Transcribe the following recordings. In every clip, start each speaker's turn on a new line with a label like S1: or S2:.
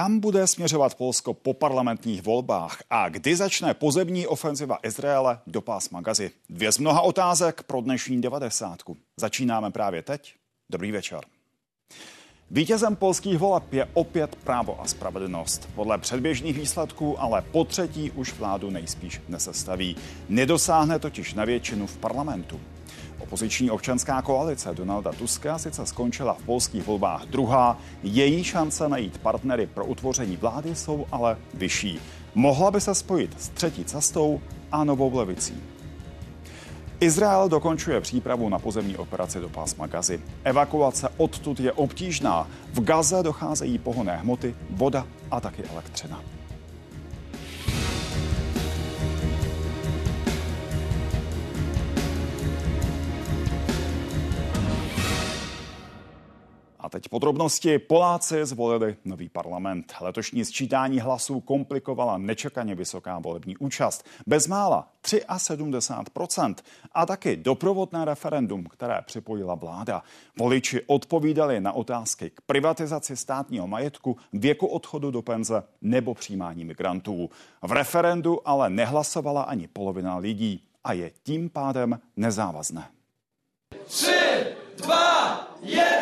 S1: Kam bude směřovat Polsko po parlamentních volbách a kdy začne pozemní ofenziva Izraele do pásma Gazy? Dvě z mnoha otázek pro dnešní devadesátku. Začínáme právě teď. Dobrý večer. Vítězem polských voleb je opět právo a spravedlnost. Podle předběžných výsledků ale po třetí už vládu nejspíš nesestaví. Nedosáhne totiž na většinu v parlamentu. Opoziční občanská koalice Donalda Tuska sice skončila v polských volbách druhá, její šance najít partnery pro utvoření vlády jsou ale vyšší. Mohla by se spojit s třetí cestou a novou levicí. Izrael dokončuje přípravu na pozemní operaci do pásma Gazy. Evakuace odtud je obtížná. V Gaze docházejí pohonné hmoty, voda a taky elektřina. Teď podrobnosti. Poláci zvolili nový parlament. Letošní sčítání hlasů komplikovala nečekaně vysoká volební účast. Bezmála 73%. A taky doprovodné referendum, které připojila vláda. Voliči odpovídali na otázky k privatizaci státního majetku, věku odchodu do penze nebo přijímání migrantů. V referendu ale nehlasovala ani polovina lidí a je tím pádem nezávazné.
S2: Tři, dva, jeden!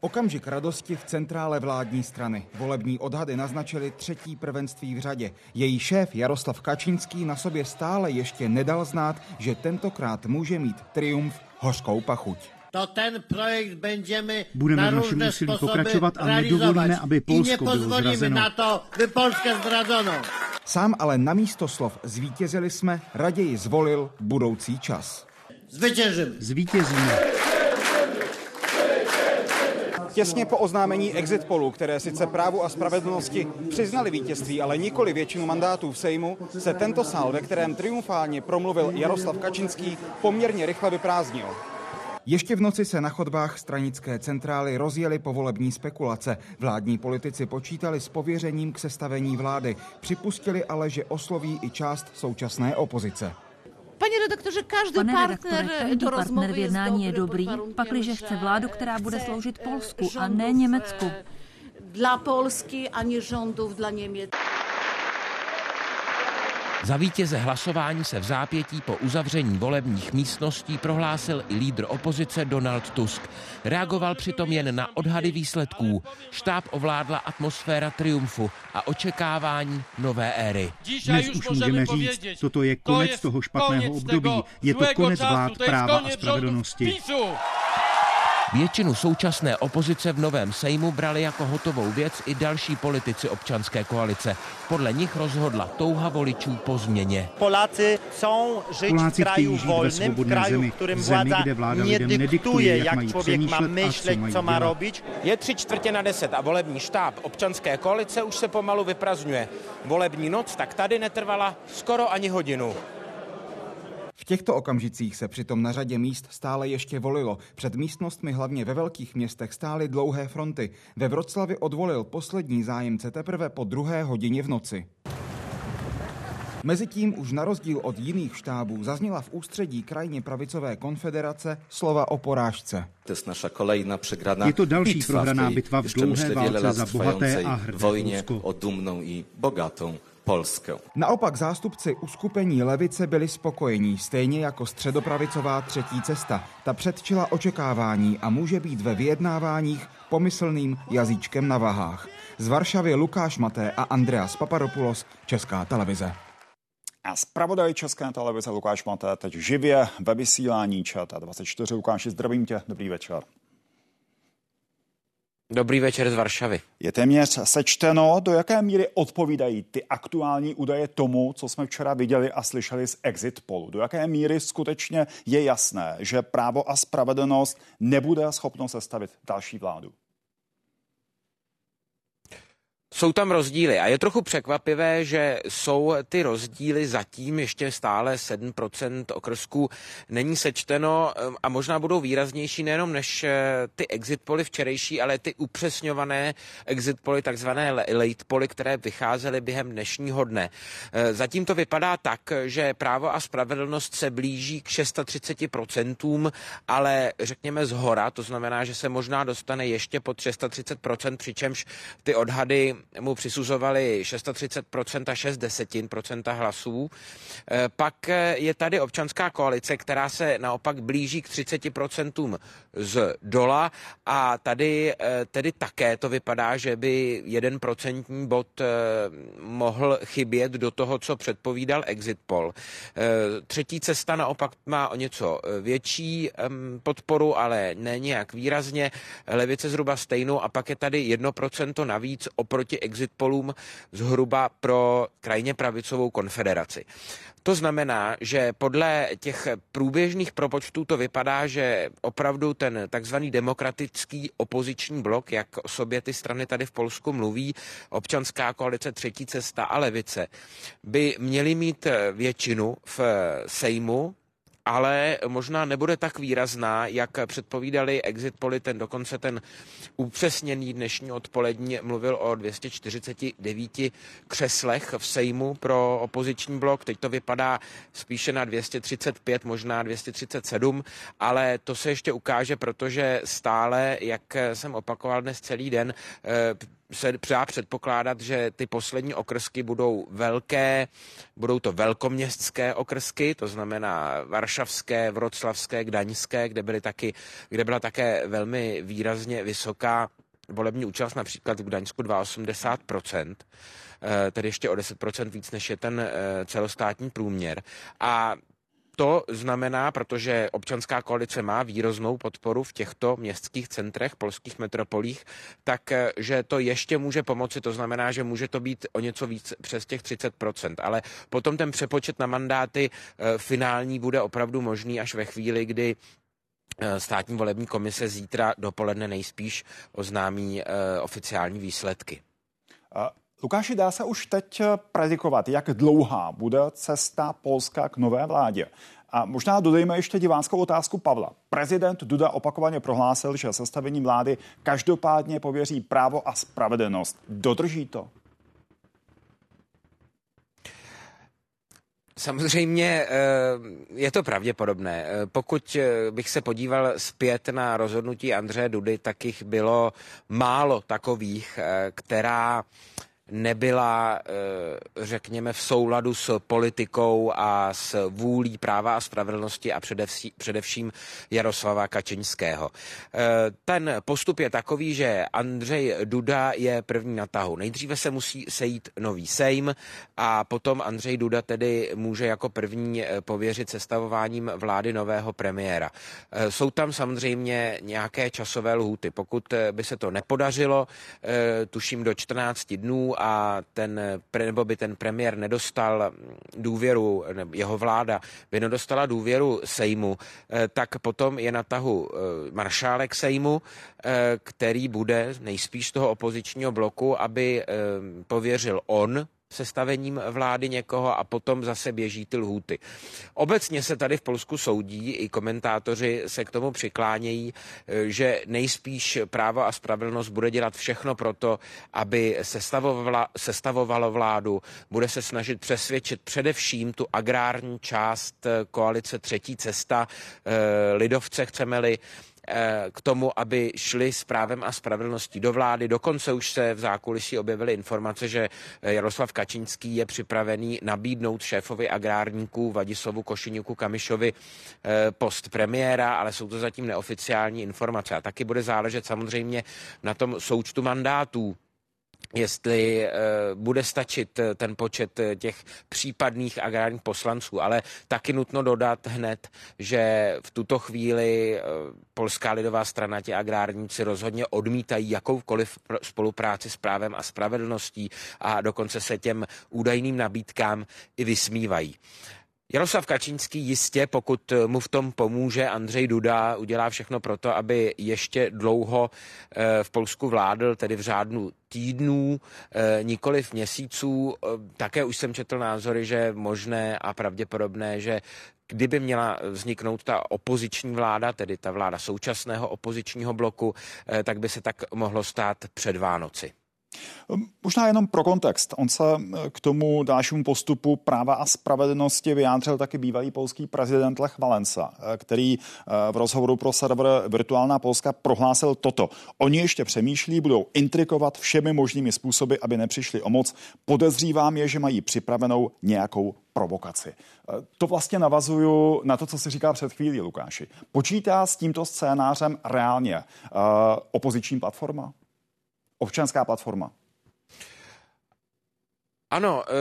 S3: Okamžik radosti v centrále vládní strany. Volební odhady naznačily třetí prvenství v řadě. Její šéf Jaroslav Kačínský na sobě stále ještě nedal znát, že tentokrát může mít triumf hořkou pachuť
S4: to ten projekt będziemy
S5: Budeme
S4: na
S5: v našem úsilí pokračovat a nedovolíme, aby Polsko bylo zrazeno.
S4: na to, by zdradzono.
S3: Sám ale na místo slov zvítězili jsme, raději zvolil budoucí čas.
S4: Zwyciężymy.
S5: Zvítězíme.
S3: Těsně po oznámení exit polu, které sice právu a spravedlnosti přiznali vítězství, ale nikoli většinu mandátů v Sejmu, se tento sál, ve kterém triumfálně promluvil Jaroslav Kačinský, poměrně rychle vyprázdnil. Ještě v noci se na chodbách stranické centrály rozjeli povolební spekulace. Vládní politici počítali s pověřením k sestavení vlády. Připustili ale, že osloví i část současné opozice.
S6: Pane redaktorze, každý Pane partner, každý do partner v jednání je dobrý, pakliže chce vládu, která bude sloužit Polsku a ne Německu.
S7: Dla Polski, ani rządów dla Niemiec.
S8: Za vítěze hlasování se v zápětí po uzavření volebních místností prohlásil i lídr opozice Donald Tusk. Reagoval přitom jen na odhady výsledků. Štáb ovládla atmosféra triumfu a očekávání nové éry.
S5: Dnes už můžeme říct, toto je konec toho špatného období. Je to konec vlád práva a spravedlnosti.
S8: Většinu současné opozice v novém Sejmu brali jako hotovou věc i další politici občanské koalice. Podle nich rozhodla touha voličů po změně.
S9: Poláci jsou žít Poláci v kraju volném, v kraju, zemi, kterým vláda, zemi, vláda nie nediktuje, jak, jak člověk má myšlet, co, co má robiť.
S8: Je tři čtvrtě na deset a volební štáb občanské koalice už se pomalu vyprazňuje. Volební noc tak tady netrvala skoro ani hodinu.
S3: V těchto okamžicích se přitom na řadě míst stále ještě volilo. Před místnostmi hlavně ve velkých městech stály dlouhé fronty. Ve Vroclavi odvolil poslední zájemce teprve po druhé hodině v noci. Mezitím už na rozdíl od jiných štábů zazněla v ústředí krajně pravicové konfederace slova o porážce.
S10: To je naša kolejná přegraná
S5: Je to další prohraná bitva v dlouhé válce za bohaté a hrdé
S10: vojně o dumnou i bogatou Polskę.
S3: Naopak zástupci uskupení levice byli spokojení, stejně jako středopravicová třetí cesta. Ta předčila očekávání a může být ve vyjednáváních pomyslným jazyčkem na vahách. Z Varšavy Lukáš Maté a Andreas Papadopoulos, Česká televize.
S1: A zpravodaj České televize Lukáš Maté teď živě ve vysílání čata 24. Lukáši, zdravím tě, dobrý večer.
S8: Dobrý večer z Varšavy.
S1: Je téměř sečteno, do jaké míry odpovídají ty aktuální údaje tomu, co jsme včera viděli a slyšeli z exit polu. Do jaké míry skutečně je jasné, že právo a spravedlnost nebude schopno sestavit další vládu.
S8: Jsou tam rozdíly a je trochu překvapivé, že jsou ty rozdíly zatím ještě stále 7% okrsků není sečteno eh, a možná budou výraznější nejenom než ty exit poly včerejší, ale ty upřesňované exit poly, takzvané late poly, které vycházely během dnešního dne. Zatím to vypadá tak, že právo a spravedlnost se blíží k 630%, ale řekněme z hora, to znamená, že se možná dostane ještě pod 630%, přičemž ty odhady mu přisuzovaly 630% a 6 desetin procenta hlasů. E, pak je tady občanská koalice, která se naopak blíží k 30% z dola a tady e, tedy také to vypadá, že by jeden procentní bod e, mohl chybět do toho, co předpovídal exit poll. Třetí cesta naopak má o něco větší podporu, ale ne nějak výrazně. Levice zhruba stejnou a pak je tady 1% navíc oproti exit polům zhruba pro krajně pravicovou konfederaci. To znamená, že podle těch průběžných propočtů to vypadá, že opravdu ten takzvaný demokratický opoziční blok, jak o sobě ty strany tady v Polsku mluví, občanská koalice Třetí cesta a levice, by měli mít většinu v Sejmu, ale možná nebude tak výrazná, jak předpovídali exit poly, ten dokonce ten upřesněný dnešní odpolední mluvil o 249 křeslech v Sejmu pro opoziční blok, teď to vypadá spíše na 235, možná 237, ale to se ještě ukáže, protože stále, jak jsem opakoval dnes celý den, eh, se dá předpokládat, že ty poslední okrsky budou velké, budou to velkoměstské okrsky, to znamená varšavské, vroclavské, gdaňské, kde, byly taky, kde byla také velmi výrazně vysoká volební účast, například v Gdaňsku 82%, eh, tedy ještě o 10% víc, než je ten eh, celostátní průměr. A to znamená, protože občanská koalice má výroznou podporu v těchto městských centrech, polských metropolích, tak eh, že to ještě může pomoci, to znamená, že může to být o něco víc přes těch 30%, ale potom ten přepočet na mandáty eh, finální bude opravdu možný až ve chvíli, kdy eh, státní volební komise zítra dopoledne nejspíš oznámí oficiální výsledky.
S1: Lukáši, dá se už teď predikovat, jak dlouhá bude cesta Polska k nové vládě? A možná dodejme ještě divánskou otázku Pavla. Prezident Duda opakovaně prohlásil, že sestavení vlády každopádně pověří právo a spravedlnost. Dodrží to?
S8: Samozřejmě eh, je to pravděpodobné. Eh, pokud eh, bych se podíval zpět na rozhodnutí Andřeje Dudy, tak jich bylo málo takových, která nebyla, eh, řekněme, v souladu s politikou a s vůlí práva a spravedlnosti a především Jaroslava Kačinského. Eh, ten postup je takový, že Andřej Duda je první na tahu. Nejdříve se musí sejít nový sejm a potom Andřej Duda tedy může jako první eh, pověřit sestavováním vlády nového premiéra. Jsou tam samozřejmě nějaké časové lhuty. Pokud by se to nepodařilo, tuším do 14 dnů a ten, nebo by ten premiér nedostal důvěru, jeho vláda by nedostala důvěru Sejmu, eh, tak potom je na tahu eh, maršálek Sejmu, eh, který bude nejspíš z toho opozičního bloku, aby pověřil on sestavením vlády někoho a potom zase běží ty lhůty. Obecně se tady v Polsku soudí, i komentátoři se k tomu přiklánějí, eh, že nejspíš právo a spravedlnost bude dělat všechno pro to, aby sestavovala, sestavovalo vládu, bude se snažit přesvědčit především tu agrární část eh, koalice Třetí cesta, eh, lidovce chceme-li, k tomu, aby šli s právem a spravedlností do vlády. Dokonce už se v zákulisí objevily informace, že eh, Jaroslav Kačínský je připravený nabídnout šéfovi agrárníků Vadisovu Košiňuku Kamišovi eh, post premiéra, ale jsou to zatím neoficiální informace. A taky bude záležet samozřejmě na tom součtu mandátů jestli uh, bude stačit eh, ten počet eh, těch případných agrárních poslanců, ale taky nutno dodat hned, že v tuto chvíli Polská lidová strana, ti agrárníci rozhodně odmítají jakoukoliv spolupráci s právem a spravedlností a dokonce se těm údajným nabídkám i vysmívají. Jaroslav Kačínský jistě, pokud mu v tom pomůže Andřej Duda, udělá všechno pro to, aby ještě dlouho v Polsku vládl, tedy v řádnu týdnů, nikoli v měsíců. Také už jsem četl názory, že možné a pravděpodobné, že kdyby měla vzniknout ta opoziční vláda, tedy ta vláda současného opozičního bloku, eh, tak by se tak mohlo stát před Vánoci.
S1: Ehm, možná jenom pro kontext. On se eh, k tomu dalšímu postupu práva a spravedlnosti vyjádřil taky bývalý polský prezident Lech Valensa, eh, který v rozhovoru pro server Virtuálná Polska prohlásil toto. Oni ještě přemýšlí, budou intrikovat všemi možnými způsoby, aby nepřišli o moc. Podezřívám je, že mají připravenou nějakou provokaci. To vlastně navazuju na to, co si říká před chvílí, Lukáši. Počítá s tímto scénářem reálně uh, opoziční platforma? Občanská platforma?
S8: Ano, e,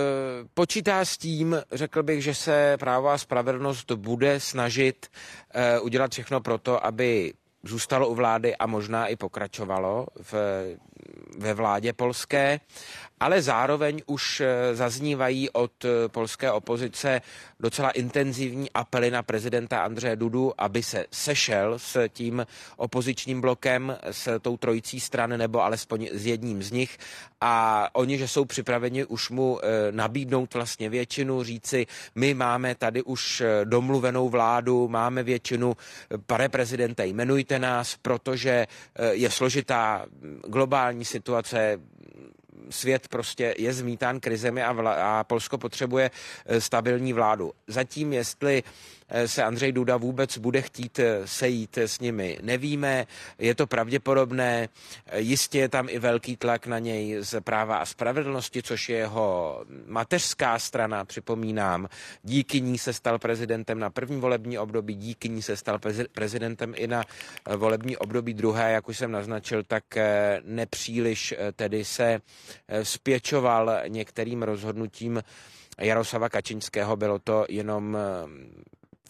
S8: počítá s tím, řekl bych, že se právo a spravedlnost bude snažit e, udělat všechno pro to, aby zůstalo u vlády a možná i pokračovalo v, ve vládě polské ale zároveň už eh, zaznívají od eh, polské opozice docela intenzivní apely na prezidenta Andřeje Dudu, aby se sešel s tím opozičním blokem, s tou trojicí stran nebo alespoň s jedním z nich. A oni, že jsou připraveni už mu eh, nabídnout vlastně většinu, říci, my máme tady už domluvenou vládu, máme většinu, pane prezidente, jmenujte nás, protože je složitá globální situace, svět prostě je zmítán krizemi a, vla, a Polsko potřebuje eh, stabilní vládu. Zatím, jestli se Andřej Duda vůbec bude chtít eh, sejít s nimi. Nevíme, je to pravděpodobné, eh, jistě je tam i velký tlak na něj z práva a spravedlnosti, což je jeho mateřská strana, připomínám. Díky ní se stal prezidentem na první volební období, díky ní se stal prezidentem i na volební období druhé, jak už jsem naznačil, tak nepříliš tedy se spěčoval některým rozhodnutím Jaroslava Kačinského. Bylo to jenom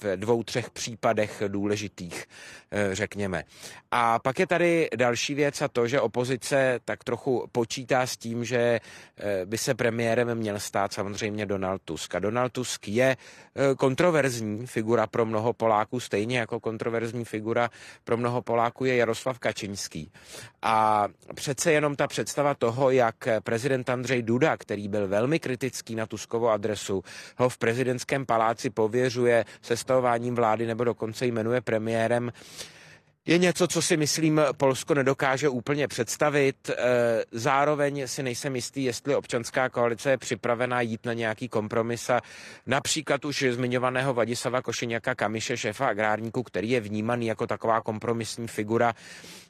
S8: v dvou, třech případech důležitých, eh, řekněme. A pak je tady další věc a to, že opozice tak trochu počítá s tím, že eh, by se premiérem měl stát samozřejmě Donald Tusk. A Donald Tusk je eh, kontroverzní figura pro mnoho Poláků, stejně jako kontroverzní figura pro mnoho Poláků je Jaroslav Kačinský. A přece jenom ta představa toho, jak prezident Andřej Duda, který byl velmi kritický na Tuskovo adresu, ho v prezidentském paláci pověřuje se sestavováním vlády nebo dokonce jmenuje premiérem, je něco, co si myslím Polsko nedokáže úplně představit. E, zároveň si nejsem jistý, jestli občanská koalice je připravena jít na nějaký kompromis a například už zmiňovaného Vadisava Košeňaka Kamiše, šéfa agrárníku, který je vnímaný jako taková kompromisní figura,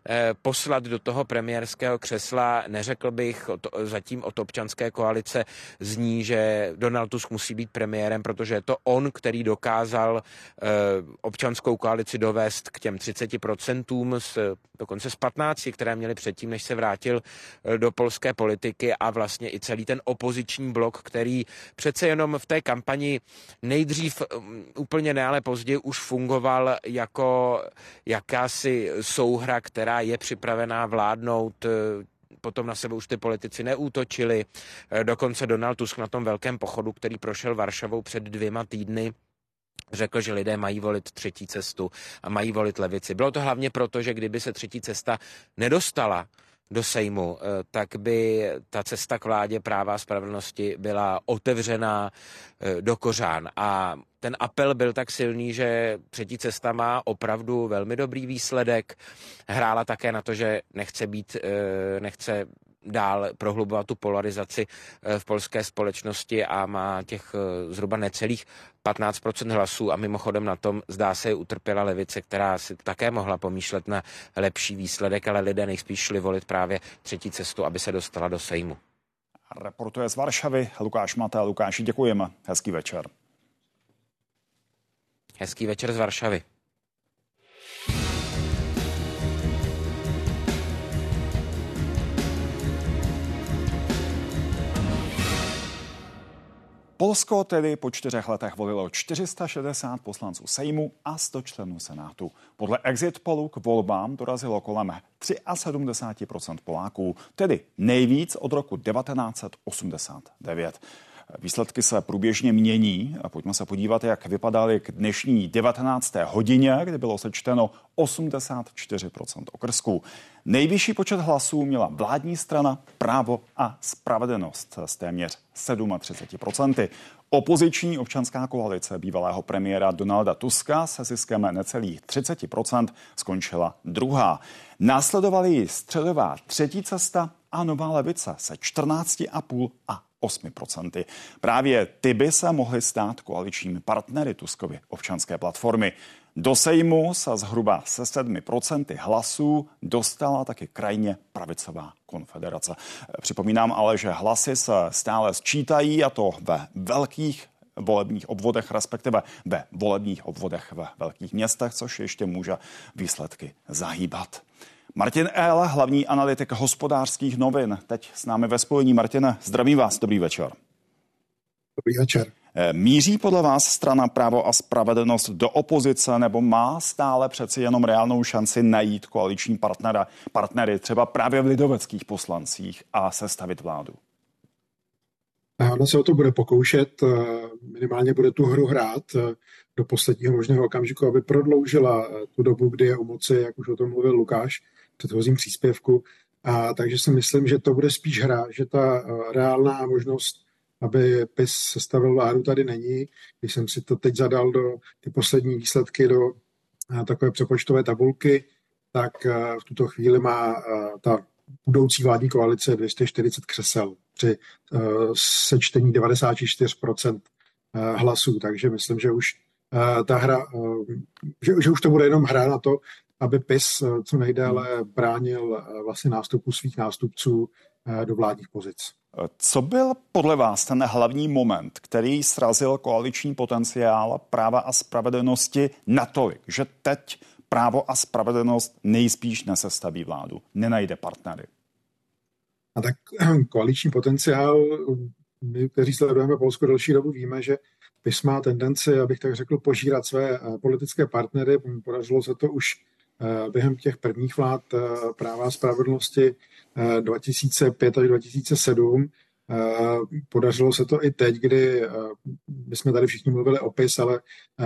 S8: Eh, poslat do toho premiérského křesla, neřekl bych zatím od občanské koalice zní, že Donald Tusk musí být premiérem, protože je to on, který dokázal eh, občanskou koalici dovést k těm 30% z, dokonce z 15, které měli předtím, než se vrátil eh, do polské politiky a vlastně i celý ten opoziční blok, který přece jenom v té kampani nejdřív mm, úplně ne, ale později už fungoval jako jakási souhra, která je připravená vládnout eh, potom na sebe už ty politici neútočili. Eh, dokonce Donald Tusk na tom velkém pochodu, který prošel Varšavou před dvěma týdny, řekl, že lidé mají volit třetí cestu a mají volit levici. Bylo to hlavně proto, že kdyby se třetí cesta nedostala do Sejmu, eh, tak by ta cesta k vládě práva a spravedlnosti byla otevřená do kořán. A ten apel byl tak silný, že třetí cesta má opravdu velmi dobrý výsledek. Hrála také na to, že nechce být, eh, nechce dál prohlubovat tu polarizaci eh, v polské společnosti a má těch eh, zhruba necelých 15% hlasů a mimochodem na tom zdá se utrpěla levice, která si také mohla pomýšlet na lepší výsledek, ale lidé nejspíš šli volit právě třetí cestu, aby se dostala do Sejmu.
S1: Reportuje z Varšavy Lukáš Mata. Lukáši, děkujeme. Hezký večer.
S8: Hezký večer z Varšavy.
S1: Polsko tedy po čtyřech letech volilo 460 poslanců Sejmu a 100 členů Senátu. Podle exit polu k volbám dorazilo kolem 73% Poláků, tedy nejvíc od roku 1989. Výsledky se průběžně mění a pojďme se podívat, jak vypadaly k dnešní 19. hodině, kdy bylo sečteno 84% okrsků. Nejvyšší počet hlasů měla vládní strana Právo a spravedlnost s téměř 37%. Opoziční občanská koalice bývalého premiéra Donalda Tuska se ziskem necelých 30% skončila druhá. Následovaly středová třetí cesta a nová levice se 14,5 a 8%. Právě ty by se mohly stát koaličními partnery Tuskovy občanské platformy. Do Sejmu se zhruba se 7% hlasů dostala taky krajně pravicová konfederace. Připomínám ale, že hlasy se stále sčítají a to ve velkých volebních obvodech, respektive ve volebních obvodech ve velkých městech, což ještě může výsledky zahýbat. Martin El, hlavní analytik hospodářských novin, teď s námi ve spojení. Martine, zdravím vás, dobrý večer.
S11: Dobrý večer.
S1: Eh, míří podle vás strana Právo a spravedlnost do opozice nebo má stále přeci jenom reálnou šanci najít koaliční partnera, partnery třeba právě v lidoveckých poslancích a sestavit vládu?
S11: Ona se o to bude pokoušet, eh, minimálně bude tu hru hrát eh, do posledního možného okamžiku, aby prodloužila tu dobu, kdy je u moci, jak už o tom mluvil Lukáš předchozím příspěvku. A takže si myslím, že to bude spíš hra, že ta reálná možnost aby PIS sestavil vládu, tady není. Když jsem si to teď zadal do ty poslední výsledky do eh, takové přepočtové tabulky, tak eh, v tuto chvíli má eh, ta budoucí vládní koalice 240 křesel při sečtení 94% hlasů, takže myslím, že už ta hra, že, že už to bude jenom hra na to, aby PIS co nejdéle bránil vlastně nástupu svých nástupců do vládních pozic.
S1: Co byl podle vás ten hlavní moment, který srazil koaliční potenciál práva a spravedlnosti natolik, že teď právo a spravedlnost nejspíš nesestaví vládu, nenajde partnery?
S11: A tak koaliční potenciál, my, kteří sledujeme Polsko delší dobu, víme, že PIS má tendenci, abych tak řekl, požírat své eh, politické partnery. Podařilo se to už eh, během těch prvních vlád eh, práva a spravedlnosti 2005 až 2007. Podařilo se to i teď, kdy my jsme tady všichni mluvili o PIS, ale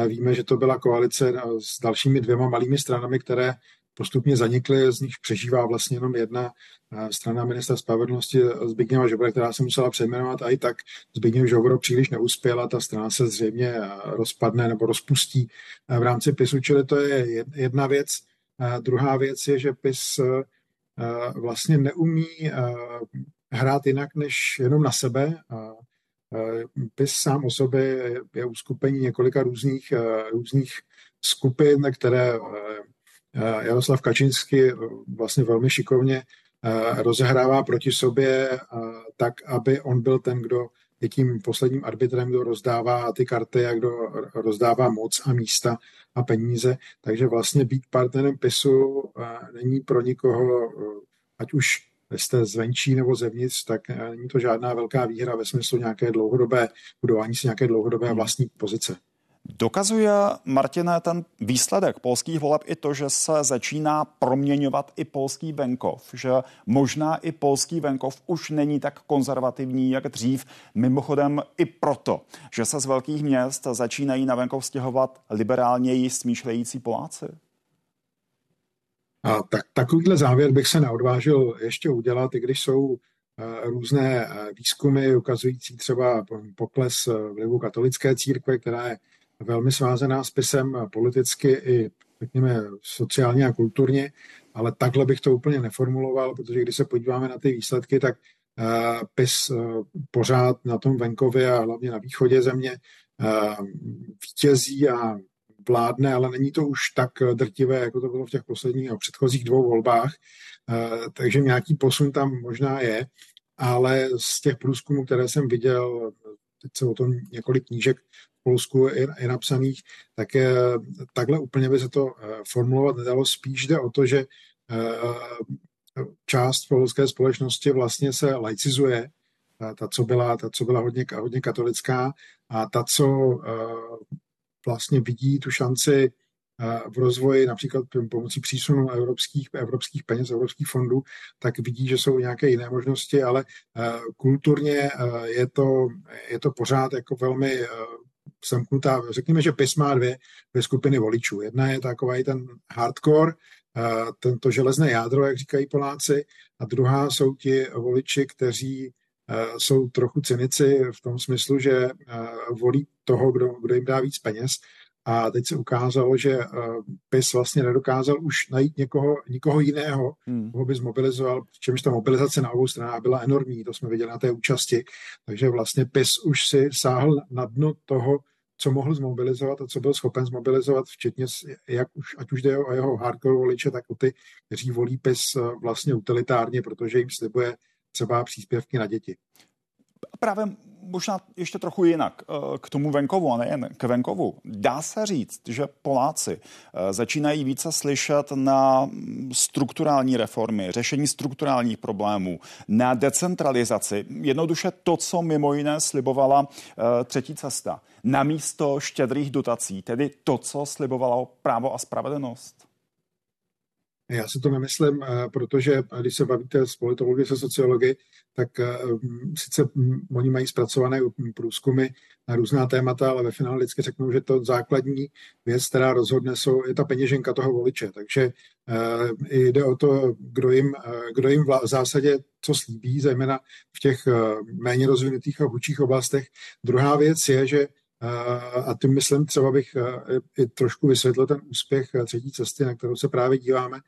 S11: víme, že to byla koalice s dalšími dvěma malými stranami, které postupně zanikly, z nich přežívá vlastně jenom jedna strana ministra spravedlnosti Zbigněva Žobra, která se musela přejmenovat a i tak Zbigněv Žobro příliš neuspěla, ta strana se zřejmě rozpadne nebo rozpustí v rámci PISu, čili to je jedna věc. Druhá věc je, že PIS Eh, vlastně neumí eh, hrát jinak než jenom na sebe. Eh, PIS sám o sobě je uskupení několika různých, různých skupin, které Jaroslav Kačinsky vlastně velmi šikovně rozehrává proti sobě tak, aby on byl ten, kdo je tím posledním arbitrem, kdo rozdává ty karty a kdo rozdává moc a místa a peníze. Takže vlastně být partnerem PISu eh, není pro nikoho, eh, ať už jste zvenčí nebo zevnitř, tak eh, není to žádná velká výhra ve smyslu nějaké dlouhodobé budování si nějaké dlouhodobé hmm. vlastní pozice.
S1: Dokazuje, Martina, ten výsledek polských voleb i to, že se začíná proměňovat i polský venkov, že možná i polský venkov už není tak konzervativní, jak dřív. Mimochodem i proto, že se z velkých měst začínají na venkov stěhovat liberálněji smýšlející Poláci.
S11: A tak, takovýhle závěr bych se neodvážil ještě udělat, i když jsou eh, různé eh, výzkumy ukazující třeba pokles eh, vlivu katolické církve, která je velmi svázaná s pisem politicky i řekněme sociálně a kulturně, ale takhle bych to úplně neformuloval, protože když se podíváme na ty výsledky, tak uh, PIS uh, pořád na tom venkově a hlavně na východě země uh, vítězí a vládne, ale není to už tak drtivé, jako to bylo v těch posledních a předchozích dvou volbách, takže nějaký posun tam možná je, ale z těch průzkumů, které jsem viděl, teď se o tom několik knížek Polsku je, je napsaných, tak je, takhle úplně by se to eh, formulovat nedalo. Spíš jde o to, že eh, část polské společnosti vlastně se laicizuje, ta, co byla, ta, co byla hodně, hodně katolická a ta, co eh, vlastně vidí tu šanci v rozvoji například pomocí přísunu evropských, evropských peněz, evropských fondů, tak vidí, že jsou nějaké jiné možnosti, ale kulturně je to, je to pořád jako velmi semknutá. Řekněme, že PIS má dvě, dvě skupiny voličů. Jedna je takový ten hardcore, tento železné jádro, jak říkají Poláci, a druhá jsou ti voliči, kteří jsou trochu cynici v tom smyslu, že volí toho, kdo, kdo jim dá víc peněz. A teď se ukázalo, že PIS vlastně nedokázal už najít někoho, nikoho jiného, hmm. koho by zmobilizoval, čemž ta mobilizace na obou stranách byla enormní, to jsme viděli na té účasti. Takže vlastně PIS už si sáhl na dno toho, co mohl zmobilizovat a co byl schopen zmobilizovat, včetně, jak už, ať už jde o jeho hardcore voliče, tak o ty, kteří volí PIS vlastně utilitárně, protože jim slibuje třeba příspěvky na děti.
S1: Právě možná ještě trochu jinak eh, k tomu venkovu a nejen k venkovu. Dá se říct, že Poláci eh, začínají více slyšet na strukturální reformy, řešení strukturálních problémů, na decentralizaci. Jednoduše to, co mimo jiné slibovala eh, třetí cesta. Na místo štědrých dotací, tedy to, co slibovalo právo a spravedlnost.
S11: Já si to nemyslím, protože když se bavíte s politology, se sociology, tak eh, sice oni mají zpracované průzkumy na různá témata, ale ve finále vždycky řeknou, že to základní věc, která rozhodne, jsou, je ta peněženka toho voliče. Takže jde o to, kdo jim, kdo jim v zásadě co slíbí, zejména v těch méně rozvinutých a vůčích oblastech. Druhá věc je, že a tím myslím třeba bych i trošku vysvětlil ten úspěch třetí cesty, na kterou se právě díváme,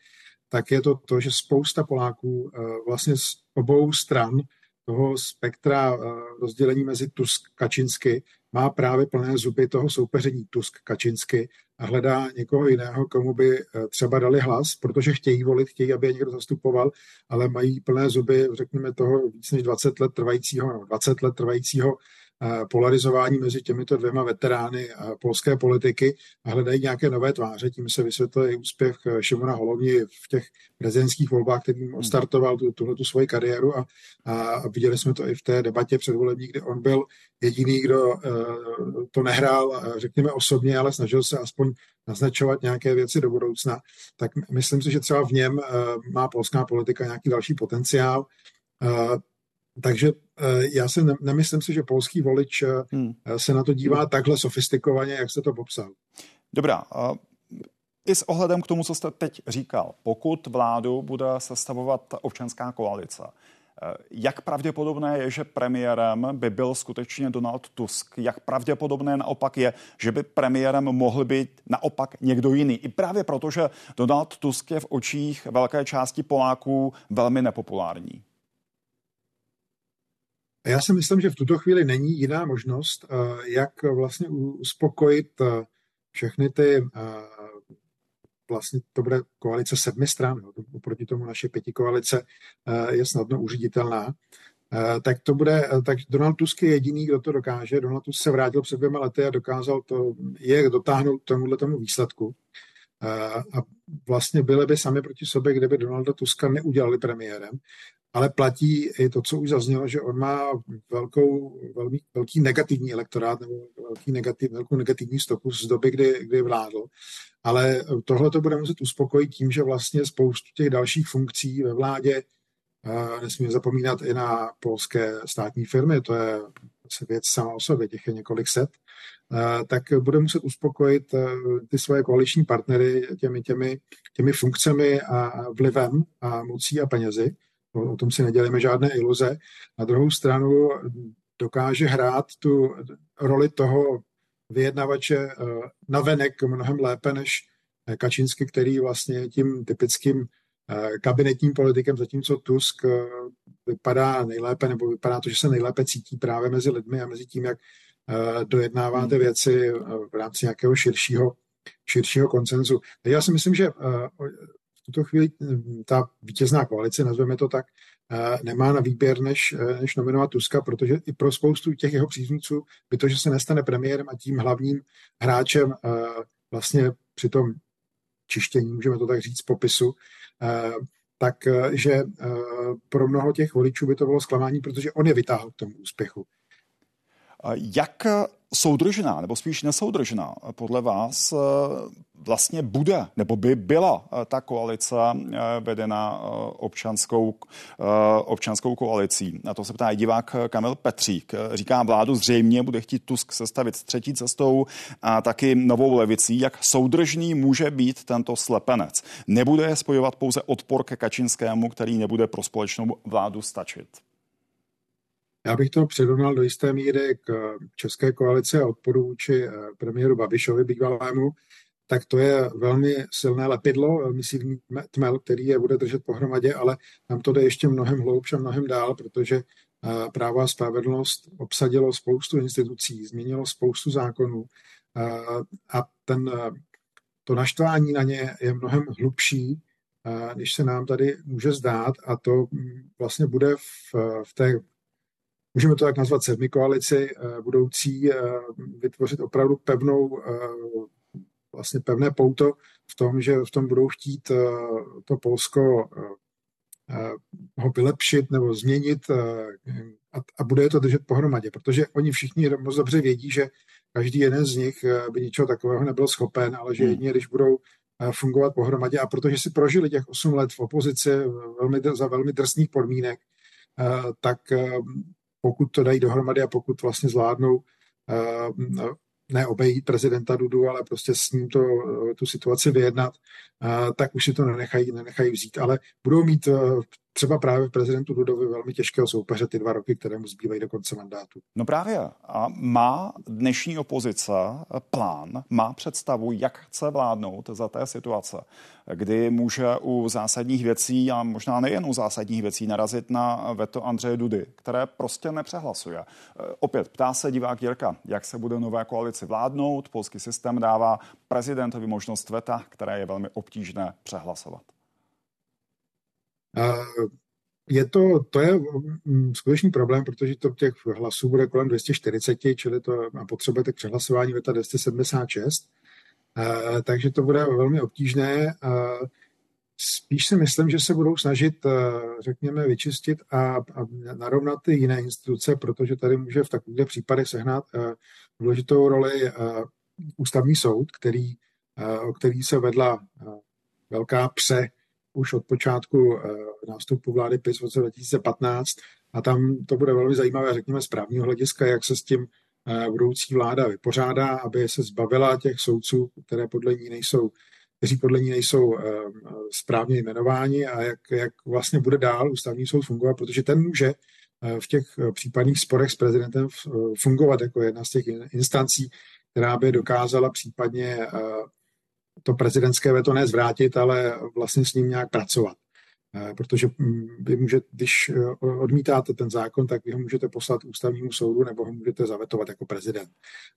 S11: tak je to to, že spousta Poláků vlastně z obou stran toho spektra rozdělení mezi Tusk Kačinsky má právě plné zuby toho soupeření Tusk Kačinsky a hledá někoho jiného, komu by třeba dali hlas, protože chtějí volit, chtějí, aby je někdo zastupoval, ale mají plné zuby, řekněme, toho víc než 20 let trvajícího, 20 let trvajícího polarizování mezi těmito dvěma veterány polské politiky a hledají nějaké nové tváře. Tím se vysvětlil i úspěch eh, Šimona Holovni v těch prezidentských volbách, kterým hmm. odstartoval tu, tuhle tu svoji kariéru a, a viděli jsme to i v té debatě předvolební, kde on byl jediný, kdo uh, to nehrál, řekněme osobně, ale snažil se aspoň naznačovat nějaké věci do budoucna, tak myslím si, že třeba v něm má polská politika nějaký další potenciál. Takže eh, já si nemyslím si, že polský volič eh, hmm. se na to dívá takhle sofistikovaně, jak jste to popsal.
S1: Dobrá. I s ohledem k tomu, co jste teď říkal, pokud vládu bude sestavovat občanská koalice, eh, jak pravděpodobné je, že premiérem by byl skutečně Donald Tusk? Jak pravděpodobné naopak je, že by premiérem mohl být naopak někdo jiný? I právě proto, že Donald Tusk je v očích velké části Poláků velmi nepopulární.
S11: Já si myslím, že v tuto chvíli není jiná možnost, eh, jak vlastně uspokojit eh, všechny ty eh, vlastně to bude koalice sedmi stran, oproti tomu naše pěti koalice je snadno uříditelná. Tak to bude, tak Donald Tusk je jediný, kdo to dokáže. Donald Tusk se vrátil před dvěma lety a dokázal to, je dotáhnout tomuhle tomu výsledku. A vlastně byli by sami proti sobě, kdyby Donalda Tuska neudělali premiérem ale platí i to, co už zaznělo, že on má velkou, velmi, velký negativní elektorát nebo velký negativ, velkou negativní stopu z doby, kdy, kdy vládl. Ale tohle to bude muset uspokojit tím, že vlastně spoustu těch dalších funkcí ve vládě nesmíme zapomínat i na polské státní firmy, to je věc sama o sobě, těch je několik set, tak bude muset uspokojit ty svoje koaliční partnery těmi, těmi, těmi funkcemi a vlivem a mocí a penězi. O tom si nedělíme žádné iluze. Na druhou stranu dokáže hrát tu roli toho vyjednavače eh, navenek mnohem lépe než Kačinsky, který vlastně je tím typickým eh, kabinetním politikem, zatímco Tusk eh, vypadá nejlépe, nebo vypadá to, že se nejlépe cítí právě mezi lidmi a mezi tím, jak dojednáváte hmm. věci v rámci nějakého širšího, širšího koncenzu. Já si myslím, že tuto chvíli hm, ta vítězná koalice, nazveme to tak, eh, nemá na výběr, než, eh, než nominovat Tuska, protože i pro spoustu těch jeho příznivců by to, že se nestane premiérem a tím hlavním hráčem eh, vlastně při tom čištění, můžeme to tak říct, popisu, takže pro mnoho těch voličů by to bylo zklamání, protože on je vytáhl k tomu úspěchu.
S1: Jak soudržná, nebo spíš nesoudržná podle vás eh, vlastně bude, nebo by byla eh, ta koalice eh, vedena občanskou, občanskou koalicí. Na to se ptá divák Kamil Petřík. Říká, vládu zřejmě bude chtít Tusk sestavit třetí cestou a taky novou levicí. Jak soudržný může být tento slepenec? Nebude spojovat pouze odpor ke Kačinskému, který nebude pro společnou vládu stačit.
S11: Já bych to přirovnal do jisté míry k české koalici a odporu vůči eh, premiéru Babišovi bývalému, tak to je velmi silné lepidlo, velmi silný tmel, který je bude držet pohromadě, ale tam to jde ještě mnohem hloubš a mnohem dál, protože eh, právo a spravedlnost obsadilo spoustu institucí, změnilo spoustu zákonů eh, a ten, to naštvání na ně je mnohem hlubší, než se nám tady může zdát a to mm, vlastně bude v, v té můžeme to tak nazvat sedmi koalici eh, budoucí, eh, vytvořit opravdu pevnou, eh, vlastně pevné pouto v tom, že v tom budou chtít to Polsko ho vylepšit nebo změnit a, a bude je to držet pohromadě, protože oni všichni moc dobře vědí, že každý jeden z nich by ničeho takového nebyl schopen, ale že hmm. jedině, když budou fungovat pohromadě a protože si prožili těch 8 let v opozici velmi, za velmi drsných podmínek, tak pokud to dají dohromady a pokud vlastně zvládnou eh, ne obejít prezidenta Dudu, ale prostě s ním to, tu situaci vyjednat, eh, tak už si to nenechají, nenechají vzít. Ale budou mít eh, třeba právě prezidentu Dudovi velmi těžkého soupeře ty dva roky, které mu zbývají do konce mandátu.
S1: No právě. A má dnešní opozice plán, má představu, jak chce vládnout za té situace, kdy může u zásadních věcí a možná nejen u zásadních věcí narazit na veto Andřeje Dudy, které prostě nepřehlasuje. Opět ptá se divák Jirka, jak se bude nové koalici vládnout. Polský systém dává prezidentovi možnost veta, které je velmi obtížné přehlasovat.
S11: Je to, to je mm, skutečný problém, protože to těch hlasů bude kolem 240, čili to a potřebujete k přehlasování veta 276, takže to bude velmi obtížné. Spíš si myslím, že se budou snažit, řekněme, vyčistit a, a narovnat ty jiné instituce, protože tady může v takových případech sehnat důležitou roli ústavní soud, který, o který se vedla velká pře už od počátku eh, nástupu vlády PIS v roce 2015 a tam to bude velmi zajímavé, řekněme, z právního hlediska, jak se s tím eh, budoucí vláda vypořádá, aby se zbavila těch soudců, které podle ní nejsou, kteří podle ní nejsou eh, správně jmenováni a jak, jak vlastně bude dál ústavní soud fungovat, protože ten může v těch případných sporech s prezidentem fungovat jako jedna z těch instancí, která by dokázala případně to prezidentské veto ne zvrátit, ale vlastně s ním nějak pracovat. Eh, protože mm, vy můžete, když eh, odmítáte ten zákon, tak vy ho můžete poslat ústavnímu soudu nebo ho můžete zavetovat jako prezident.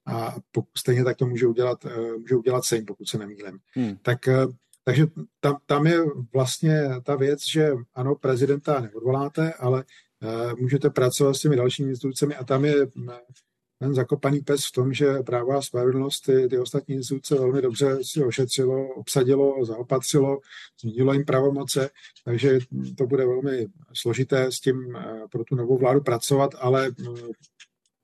S11: A stejně tak to může udělat, eh, může udělat Sejm, pokud se nemýlím. Hmm. Tak, takže tam, tam je vlastně ta věc, že ano, prezidenta neodvoláte, ale můžete pracovat s těmi dalšími institucemi a tam je ten zakopaný pes v tom, že práva a spravedlnost ty, ty ostatní instituce velmi dobře si ošetřilo, obsadilo, zaopatřilo, změnilo jim pravomoce, takže to bude velmi složité s tím eh, pro tu novou vládu pracovat, ale eh,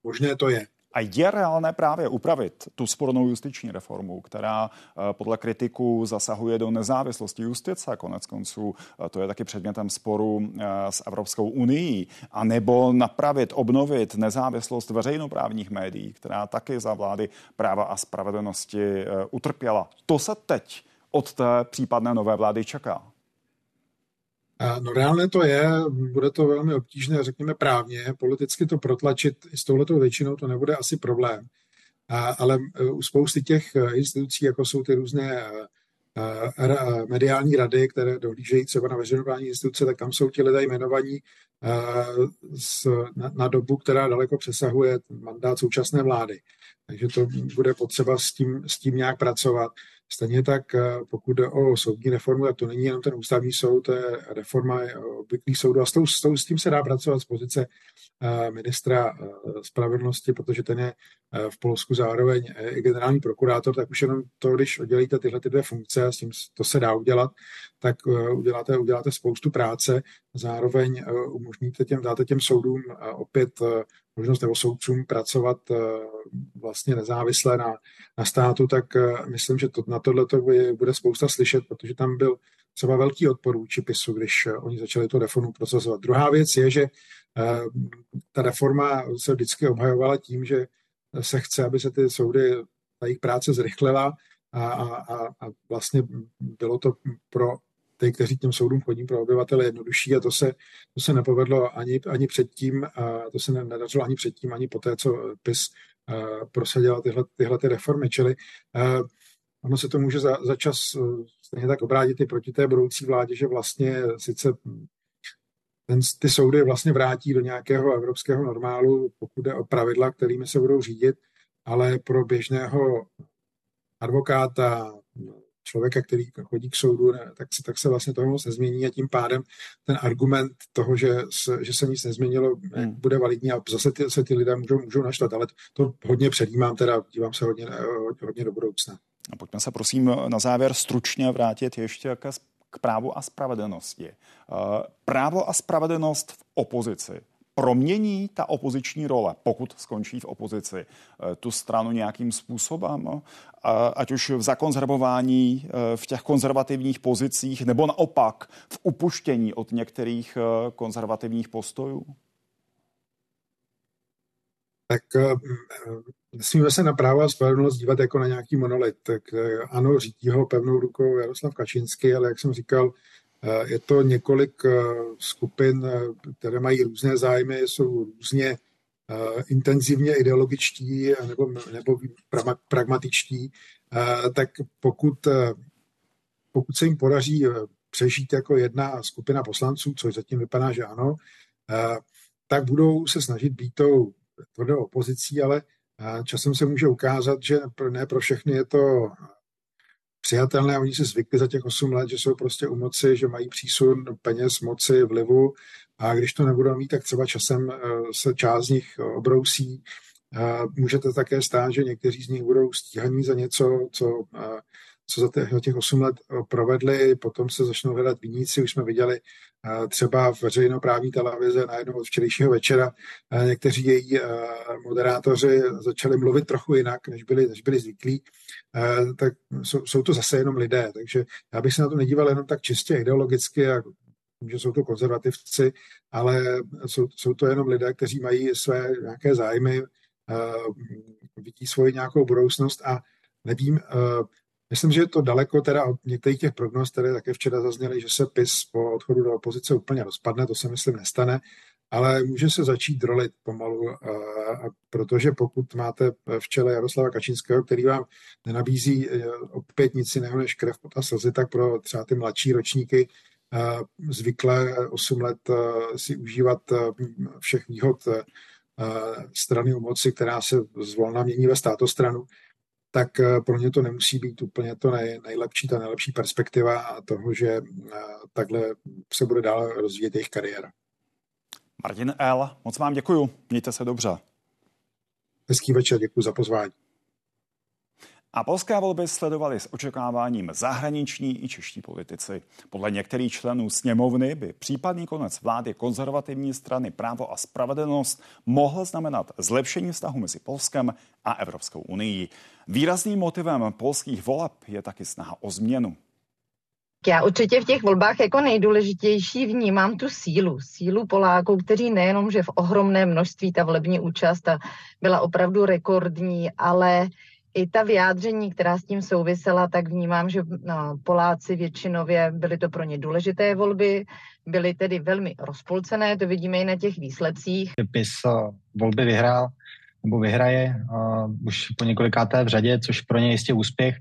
S11: možné to je.
S1: A je reálné právě upravit tu spornou justiční reformu, která eh, podle kritiků zasahuje do nezávislosti justice, konec konců eh, to je taky předmětem sporu eh, s Evropskou unii, a nebo napravit, obnovit nezávislost veřejnoprávních médií, která taky za vlády práva a spravedlnosti utrpěla. To se teď od té případné nové vlády čeká.
S11: No reálně to je, bude to velmi obtížné, řekněme právně, politicky to protlačit s touhletou většinou to nebude asi problém. A, ale e, u spousty těch e, institucí, jako jsou ty různé e, mediální rady, které dohlížejí třeba na veřejnoprávní instituce, tak tam jsou ti lidé jmenovaní na, dobu, která daleko přesahuje mandát současné vlády. Takže to bude potřeba s tím, s tím nějak pracovat. Stejně tak, eh, pokud jde o soudní reformu, tak to není jenom ten ústavní soud, to je reforma obvyklých soudů a s, tou, s, tou, s tím se dá pracovat z pozice eh, ministra eh, spravedlnosti, protože ten je v Polsku zároveň i generální prokurátor, tak už jenom to, když oddělíte tyhle ty dvě funkce a s tím to se dá udělat, tak uděláte, uděláte spoustu práce. zároveň umožníte těm, dáte těm soudům opět možnost nebo soudcům pracovat vlastně nezávisle na, na státu, tak myslím, že to, na tohle to bude spousta slyšet, protože tam byl třeba velký odpor vůči PISu, když oni začali tu reformu procesovat. Druhá věc je, že ta reforma se vždycky obhajovala tím, že se chce, aby se ty soudy, ta jejich práce zrychlila a, a, a vlastně bylo to pro ty, kteří těm soudům chodí pro obyvatele jednodušší a to se, to se nepovedlo ani, ani předtím, a to se nedařilo ani předtím, ani poté, co PIS prosadila tyhle, tyhle ty reformy. Čili ono se to může za, za čas stejně tak obrátit i proti té budoucí vládě, že vlastně sice ten, ty soudy vlastně vrátí do nějakého evropského normálu, pokud jde o pravidla, kterými se budou řídit, ale pro běžného advokáta, člověka, který chodí k soudu, ne, tak, se, tak se vlastně toho moc nezmění a tím pádem ten argument toho, že se, že se nic nezměnilo, hmm. bude validní a zase ty, se ty lidé můžou, můžou naštvat, ale to hodně předjímám, teda dívám se hodně, hodně do budoucna.
S1: A pojďme se prosím na závěr stručně vrátit ještě ke k právu a spravedlnosti. Eh, právo a spravedlnost v opozici promění ta opoziční role, pokud skončí v opozici, eh, tu stranu nějakým způsobem, eh, ať už v zakonzervování v těch konzervativních pozicích, nebo naopak v upuštění od některých konzervativních postojů?
S11: Tak nesmíme se na právo a spravedlnost dívat jako na nějaký monolit. Tak eh, ano, řídí ho pevnou rukou Jaroslav Kačinský, ale jak jsem říkal, eh, je to několik eh, skupin, které mají různé zájmy, jsou různě intenzivně ideologičtí nebo, nebo pragmatičtí, tak pokud, pokud se jim podaří přežít jako jedna skupina poslanců, což zatím vypadá, že ano, tak budou se snažit být tou tvrdou opozicí, ale časem se může ukázat, že ne pro všechny je to přijatelné. Oni si zvykli za těch 8 let, že jsou prostě u moci, že mají přísun peněz, moci, vlivu a když to nebudou mít, tak třeba časem eh, se část z nich obrousí. Může to také stát, že někteří z nich budou stíhaní za něco, co, eh, co za těch, těch 8 let provedli, potom se začnou hledat viníci. Už jsme viděli třeba v veřejnoprávní televize na jednom od včerejšího večera někteří její moderátoři začali mluvit trochu jinak, než byli, než byli zvyklí, tak jsou, jsou to zase jenom lidé, takže já bych se na to nedíval jenom tak čistě ideologicky a že jsou to konzervativci, ale jsou, jsou to jenom lidé, kteří mají své nějaké zájmy, vidí svoji nějakou budoucnost a nevím, Myslím, že je to daleko teda od některých těch prognóz, které také včera zazněly, že se PIS po odchodu do opozice úplně rozpadne, to se myslím nestane, ale může se začít rolit pomalu, a, a protože pokud máte v čele Jaroslava Kačínského, který vám nenabízí e, opět nic jiného než krev, a slzy, tak pro třeba ty mladší ročníky zvykle 8 let si užívat všech výhod strany u moci, která se zvolna mění ve státostranu, tak eh, pro ně to nemusí být úplně to nej, nejlepší, ta nejlepší perspektiva a toho, že eh, takhle se bude dál rozvíjet jejich kariéra.
S1: Martin L., moc vám děkuju. Mějte se dobře.
S11: Hezký večer, děkuji za pozvání.
S1: A polské volby sledovali s očekáváním zahraniční i čeští politici. Podle některých členů sněmovny by případný konec vlády konzervativní strany Právo a spravedlnost mohl znamenat zlepšení vztahu mezi Polskem a Evropskou unii. Výrazným motivem polských voleb je taky snaha o změnu.
S12: Já určitě v těch volbách jako nejdůležitější vnímám tu sílu. Sílu Poláků, kteří nejenom, že v ohromné množství ta volební účast byla opravdu rekordní, ale i ta vyjádření, která s tím souvisela, tak vnímám, že no, Poláci většinově byly to pro ně důležité volby, byly tedy velmi rozpolcené, to vidíme i na těch výsledcích.
S13: PIS volby vyhrál, nebo vyhraje uh, už po několikáté v řadě, což pro ně jistě úspěch.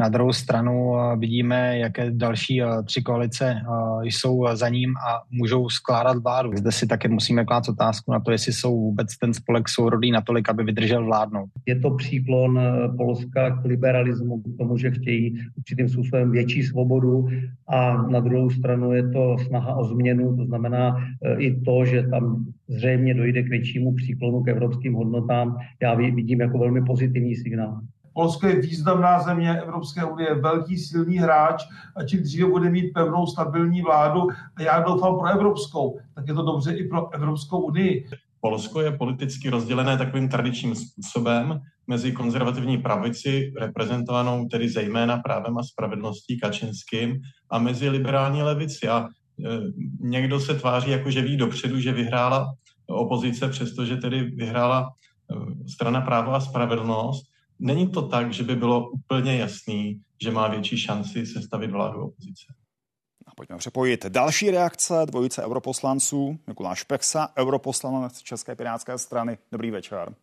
S13: Na druhou stranu uh, vidíme, jaké další uh, tři koalice uh, jsou za ním a můžou skládat vládu. Zde si také musíme klát otázku na to, jestli jsou vůbec ten spolek sourodý natolik, aby vydržel vládnout.
S14: Je to příklon Polska k liberalismu, k tomu, že chtějí určitým způsobem větší svobodu a na druhou stranu je to snaha o změnu, to znamená i to, že tam zřejmě dojde k většímu příklonu k evropským hodnotám, já vidím jako velmi pozitivní signál.
S15: Polsko je významná země Evropské unie, velký silný hráč a čím dříve bude mít pevnou stabilní vládu a já doufám pro evropskou, tak je to dobře i pro Evropskou unii.
S16: Polsko je politicky rozdělené takovým tradičním způsobem mezi konzervativní pravici, reprezentovanou tedy zejména právem a spravedlností Kačinským, a mezi liberální levici. A e, někdo se tváří jako, že ví dopředu, že vyhrála opozice, přestože tedy vyhrála e, strana právo a spravedlnost. Není to tak, že by bylo úplně jasný, že má větší šanci sestavit vládu opozice.
S1: A pojďme přepojit další reakce dvojice europoslanců. Mikuláš Peksa, europoslanec České pirátské strany. Dobrý večer.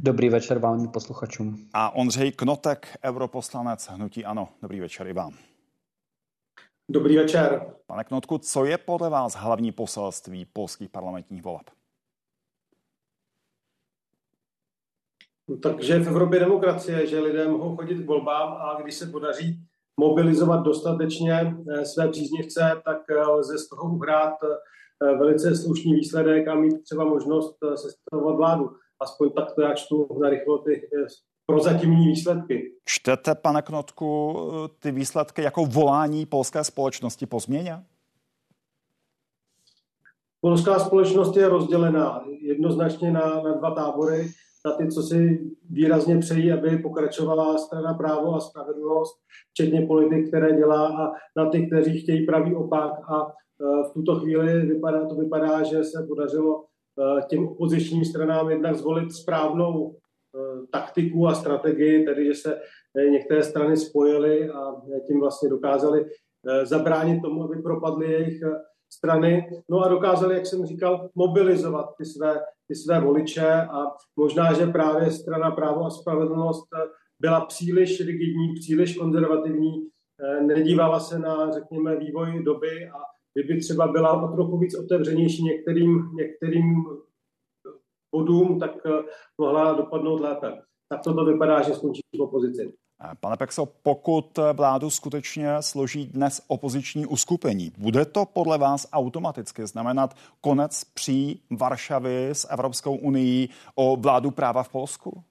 S17: Dobrý večer vám posluchačům.
S1: A Ondřej Knotek, europoslanec Hnutí Ano. Dobrý večer i vám.
S18: Dobrý večer.
S1: Pane Knotku, co je podle vás hlavní poselství polských parlamentních voleb?
S18: Takže v Evropě demokracie, že lidé mohou chodit k volbám a když se podaří mobilizovat dostatečně eh, své příznivce, tak eh, lze z toho uhrát eh, velice slušný výsledek a mít třeba možnost sestavovat vládu. Aspoň tak to já čtu na rychlo ty prozatímní výsledky.
S1: Čtete, pane Knotku, ty výsledky jako volání polské společnosti po změně?
S18: Polská společnost je rozdělená jednoznačně na, na dva tábory. Na ty, co si výrazně přejí, aby pokračovala strana právo a spravedlnost, včetně politik, které dělá, a na ty, kteří chtějí pravý opak. A e, v tuto chvíli vypadá, to vypadá, že se podařilo e, těm opozičním stranám jednak zvolit správnou e, taktiku a strategii, tedy že se některé strany spojily a tím vlastně dokázali zabránit tomu, aby propadly jejich strany. No a dokázali, jak jsem říkal, mobilizovat ty své, ty své voliče a možná, že právě strana právo a spravedlnost byla příliš rigidní, příliš konzervativní, eh, nedívala se na, řekněme, vývoj doby a kdyby třeba byla o trochu víc otevřenější některým, některým bodům, tak eh, mohla dopadnout lépe. Tak toto vypadá, že skončí v opozici.
S1: Pane Pexo, pokud vládu skutečně složí dnes opoziční uskupení, bude to podle vás automaticky znamenat konec pří Varšavy s Evropskou unii o vládu práva v Polsku?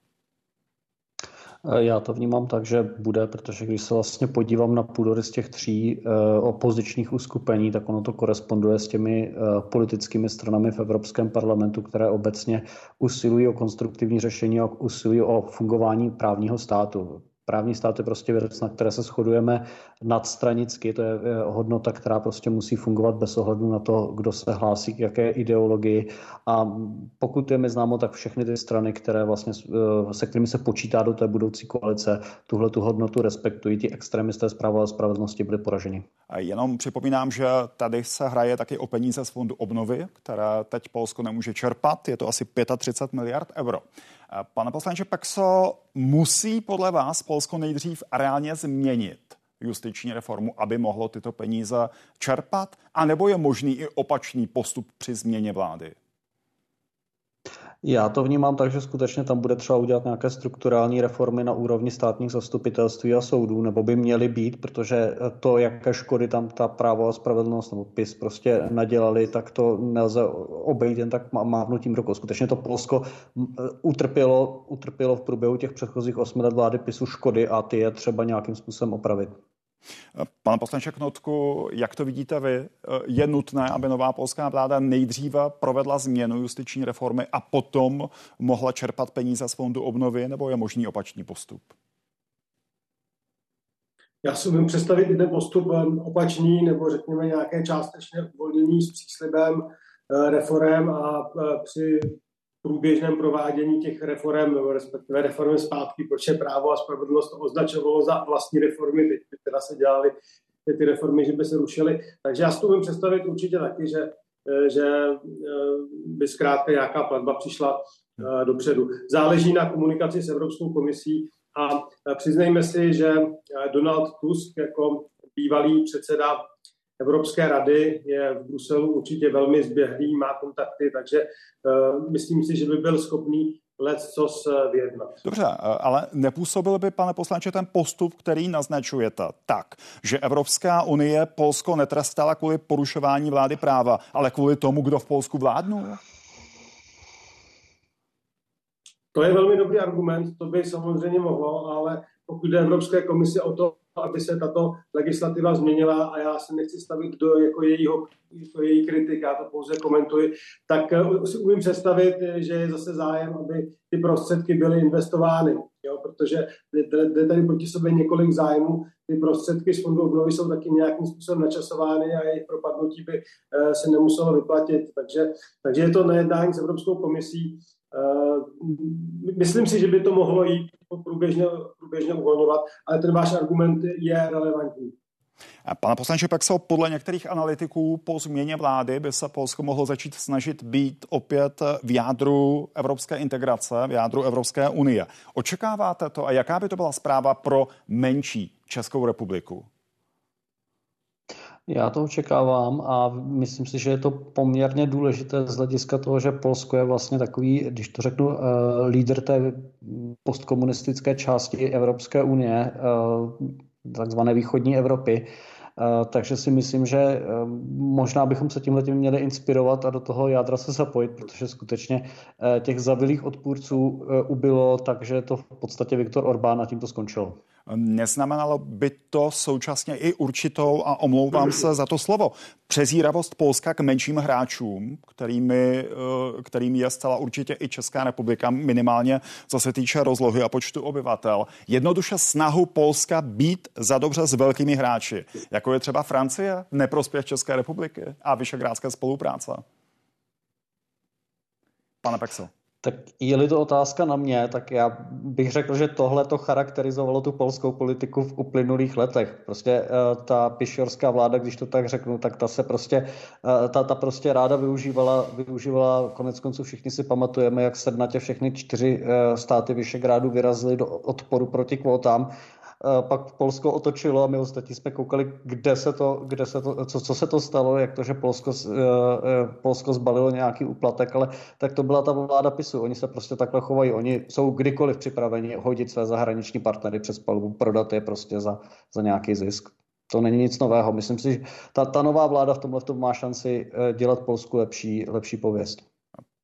S17: Já to vnímám tak, že bude, protože když se vlastně podívám na půdory z těch tří opozičních uskupení, tak ono to koresponduje s těmi politickými stranami v Evropském parlamentu, které obecně usilují o konstruktivní řešení a usilují o fungování právního státu. Právní stát je prostě věc, na které se shodujeme nadstranicky. To je hodnota, která prostě musí fungovat bez ohledu na to, kdo se hlásí k jaké ideologii. A pokud je mi známo, tak všechny ty strany, které vlastně, eh, se kterými se počítá do té budoucí koalice, tuhle tu hodnotu respektují. Ti extremisté z práva a spravedlnosti byli poraženi.
S1: A jenom připomínám, že tady se hraje taky o peníze z fondu obnovy, které teď Polsko nemůže čerpat. Je to asi 35 miliard euro. Pane poslanče Pexo, musí podle vás Polsko nejdřív reálně změnit justiční reformu, aby mohlo tyto peníze čerpat? A nebo je možný i opačný postup při změně vlády?
S17: Já to vnímám tak, že skutečně tam bude třeba udělat nějaké strukturální reformy na úrovni státních zastupitelství a soudů, nebo by měly být, protože to, jaké škody tam ta právo a spravedlnost nebo PIS prostě nadělali, tak to nelze obejít jen tak mávnutím rukou. Skutečně to Polsko utrpělo, utrpělo v průběhu těch předchozích osmi let vlády PISu škody a ty je třeba nějakým způsobem opravit.
S1: Pane poslanče Knotku, jak to vidíte vy? Je nutné, aby nová polská vláda nejdříve provedla změnu justiční reformy a potom mohla čerpat peníze z fondu obnovy, nebo je možný opačný postup?
S18: Já si umím představit ten postup um, opačný, nebo řekněme nějaké částečné uvolnění s příslibem uh, reform a uh, při průběžném provádění těch reform, respektive reformy zpátky, proč je právo a spravedlnost to označovalo za vlastní reformy, teď teda se dělaly ty reformy, že by se rušily. Takže já si to umím představit určitě taky, že, že eh, by zkrátka nějaká platba přišla eh, dopředu. Záleží na komunikaci s Evropskou komisí a eh, přiznejme si, že Donald Tusk jako bývalý předseda Evropské rady je v Bruselu určitě velmi zběhlý, má kontakty, takže uh, myslím si, že by byl schopný co vyjednat.
S1: Dobře, eh, ale nepůsobil by, pane poslanče, ten postup, který naznačujete, tak, že Evropská unie Polsko netrestala kvůli porušování vlády práva, ale kvůli tomu, kdo v Polsku vládnul?
S18: To je velmi dobrý argument, to by samozřejmě mohlo, ale pokud jde Evropské komise o to, aby se tato legislativa změnila a já se nechci stavit do jako jejího, jako její kritik, já to pouze komentuji, tak eh, si umím představit, že je zase zájem, aby ty prostředky byly investovány, jo, protože jde tady proti sobě několik zájmů, ty prostředky z fondu obnovy jsou taky nějakým způsobem načasovány a jejich propadnutí by eh, se nemuselo vyplatit, takže, takže je to nejednání s Evropskou komisí, Eh, myslím si, že by to mohlo jít průběžně, průběžně uvolňovat, ale ten váš argument je relevantní.
S1: Pane poslanče Pexo, podle některých analytiků po změně vlády by se Polsko mohlo začít snažit být opět v jádru evropské integrace, v jádru Evropské unie. Očekáváte to a jaká by to byla zpráva pro menší Českou republiku?
S17: Já to očekávám a myslím si, že je to poměrně důležité z hlediska toho, že Polsko je vlastně takový, když to řeknu, uh, lídr té postkomunistické části Evropské unie, uh, takzvané východní Evropy. Uh, takže si myslím, že uh, možná bychom se tímhle tím měli inspirovat a do toho jádra se zapojit, protože skutečně uh, těch zavilých odpůrců ubylo, takže to v podstatě Viktor Orbán a tím to skončilo.
S1: Neznamenalo by to současně i určitou, a omlouvám se za to slovo, přezíravost Polska k menším hráčům, kterými, eh, kterými je zcela určitě i Česká republika, minimálně co se týče rozlohy a počtu obyvatel. Jednoduše snahu Polska být za dobře s velkými hráči, jako je třeba Francie, neprospěch České republiky a vyšegrádské spolupráce. Pane Pexel.
S17: Tak je-li to otázka na mě, tak já bych řekl, že tohle to charakterizovalo tu polskou politiku v uplynulých letech. Prostě uh, ta pišorská vláda, když to tak řeknu, tak ta se prostě, uh, ta, ta prostě ráda využívala, využívala, konec konců všichni si pamatujeme, jak sednatě všechny čtyři uh, státy Vyšegrádu vyrazily do odporu proti kvótám Eh, pak Polsko otočilo a my ostatní jsme koukali, kde se to, kde se to, co, co se to stalo, jak to, že Polsko, uh, Polsko zbalilo nějaký úplatek, ale tak to byla ta vláda PISu. Oni se prostě takhle chovají. Oni jsou kdykoliv připraveni hodit své zahraniční partnery přes palubu, prodat je prostě za, za nějaký zisk. To není nic nového. Myslím si, že ta, ta nová vláda v tomhle má šanci dělat Polsku lepší, lepší pověst.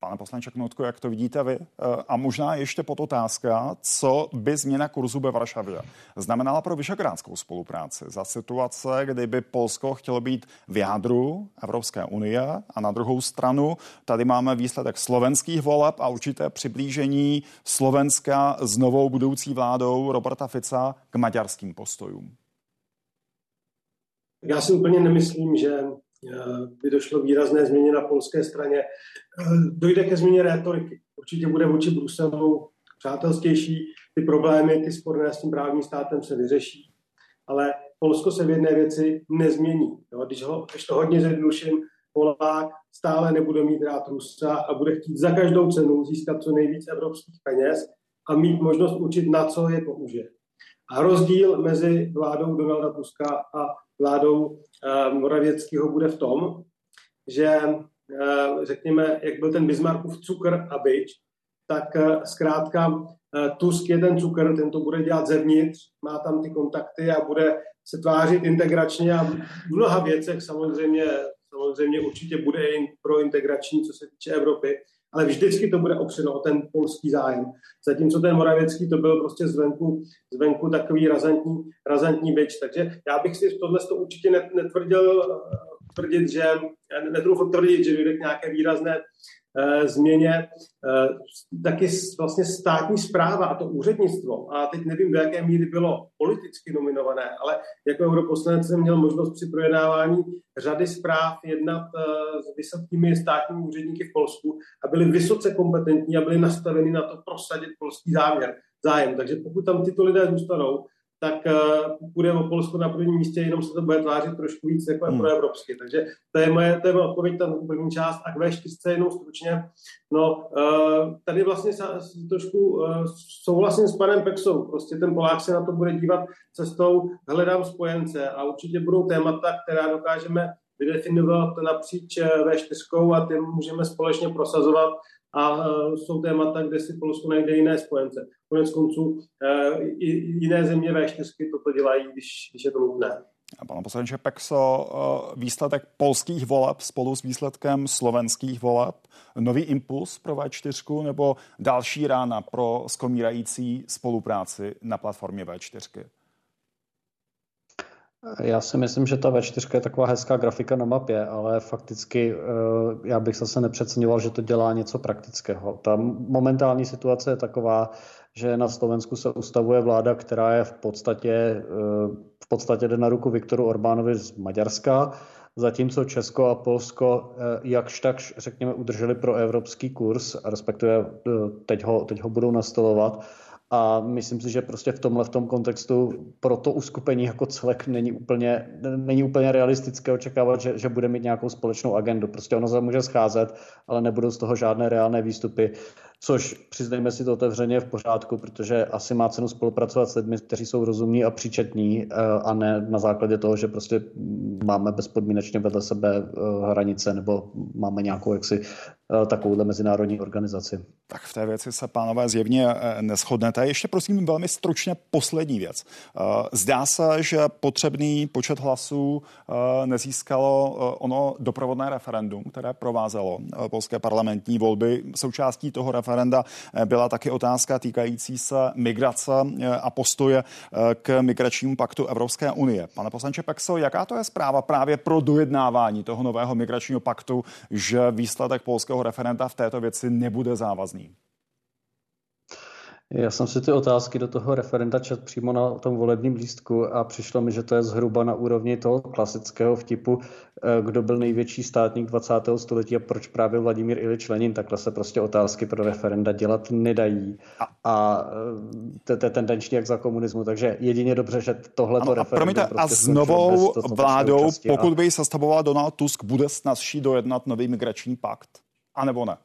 S1: Pane poslanče Knutko, jak to vidíte vy? Eh, a možná ještě pod otázka, co by změna kurzu ve Varšavě znamenala pro vyšegrádskou spolupráci za situace, kdyby Polsko chtělo být v jádru Evropské unie a na druhou stranu tady máme výsledek slovenských voleb a určité přiblížení Slovenska s novou budoucí vládou Roberta Fica k maďarským postojům.
S18: Já si úplně nemyslím, že by došlo výrazné změně na polské straně. Eh, dojde ke změně rétoriky. Určitě bude vůči Bruselu přátelstější, ty problémy, ty sporné s tím právním státem se vyřeší, ale Polsko se v jedné věci nezmění. Jo, když, ho, když to hodně zjednoduším, Polák stále nebude mít rád Rusa a bude chtít za každou cenu získat co nejvíc evropských peněz a mít možnost učit, na co je použije. A rozdíl mezi vládou Donalda Tuska a vládou eh, Moravěckého bude v tom, že eh, řekněme, jak byl ten Bismarckův cukr a byč, tak eh, zkrátka Tusk je ten cukr, ten to bude dělat zevnitř, má tam ty kontakty a bude se tvářit integračně a v mnoha věcech samozřejmě, samozřejmě určitě bude pro integrační, co se týče Evropy, ale vždycky to bude opřeno o ten polský zájem. Zatímco ten Moravěcký to byl prostě zvenku, zvenku takový razantní, razantní byč. Takže já bych si tohle to určitě netvrdil tvrdit, že netroufl tvrdit, že dojde k nějaké výrazné Eh, změně eh, taky vlastně státní zpráva a to úřednictvo. A teď nevím, do jaké míry bylo politicky nominované, ale jako europoslanec jsem měl možnost při projednávání řady zpráv jednat eh, s vysokými státními úředníky v Polsku a byli vysoce kompetentní a byli nastaveni na to prosadit polský záměr, zájem. Takže pokud tam tyto lidé zůstanou, tak uh, bude o Polsko na prvním místě, jenom se to bude tvářit trošku víc jako hmm. pro evropsky. Takže to je moje, to je moje odpověď, ta první část. A k V4 jenom stručně. No, uh, tady vlastně sa, trošku uh, souhlasím s panem Pexou. Prostě ten Polák se na to bude dívat cestou hledám spojence a určitě budou témata, která dokážeme vydefinovat napříč V4 a ty můžeme společně prosazovat a e, jsou témata, kde si Polsko najde jiné spojence. Konec konců e, jiné země V4 toto dělají, když, když je to nutné.
S1: Pane poslanče Pexo, výsledek polských voleb spolu s výsledkem slovenských voleb, nový impuls pro V4 nebo další rána pro skomírající spolupráci na platformě V4?
S17: Já si myslím, že ta V4 je taková hezká grafika na mapě, ale fakticky eh, já bych zase nepřeceňoval, že to dělá něco praktického. Ta momentální situace je taková, že na Slovensku se ustavuje vláda, která je v podstatě, eh, v podstatě jde na ruku Viktoru Orbánovi z Maďarska, zatímco Česko a Polsko eh, jakž tak, řekněme, udrželi pro evropský kurz, respektive teď ho, teď ho budou nastolovat a myslím si, že prostě v tomhle v tom kontextu pro to uskupení jako celek není úplně, není úplně realistické očekávat, že, že bude mít nějakou společnou agendu. Prostě ono se může scházet, ale nebudou z toho žádné reálné výstupy. Což přiznejme si to otevřeně v pořádku, protože asi má cenu spolupracovat s lidmi, kteří jsou rozumní a příčetní eh, a ne na základě toho, že prostě máme bezpodmínečně vedle sebe eh, hranice nebo máme nějakou jaksi eh, takovouhle mezinárodní organizaci.
S1: Tak v té věci se, pánové, zjevně neschodnete. Ještě prosím velmi stručně poslední věc. Zdá se, že potřebný počet hlasů nezískalo ono doprovodné referendum, které provázelo polské parlamentní volby. Součástí toho referendum referenda eh, byla taky otázka týkající se migrace eh, a postoje eh, k migračnímu paktu Evropské unie. Pane poslanče Pexo, jaká to je zpráva právě pro dojednávání toho nového migračního paktu, že výsledek polského referenda v této věci nebude závazný?
S17: Já jsem si ty otázky do toho referenda čet přímo na tom volebním lístku a přišlo mi, že to je zhruba na úrovni toho klasického vtipu, eh, kdo byl největší státník 20. století a proč právě Vladimír Ilič Lenin. Takhle se prostě otázky pro referenda dělat nedají. A eh, to je tendenční jak za komunismu. Takže jedině dobře, že tohle to referendum...
S1: Promiňte, prostě a s novou vládou, pokud by ji sestavoval Donald Tusk, bude snazší dojednat nový migrační pakt? A nebo ne?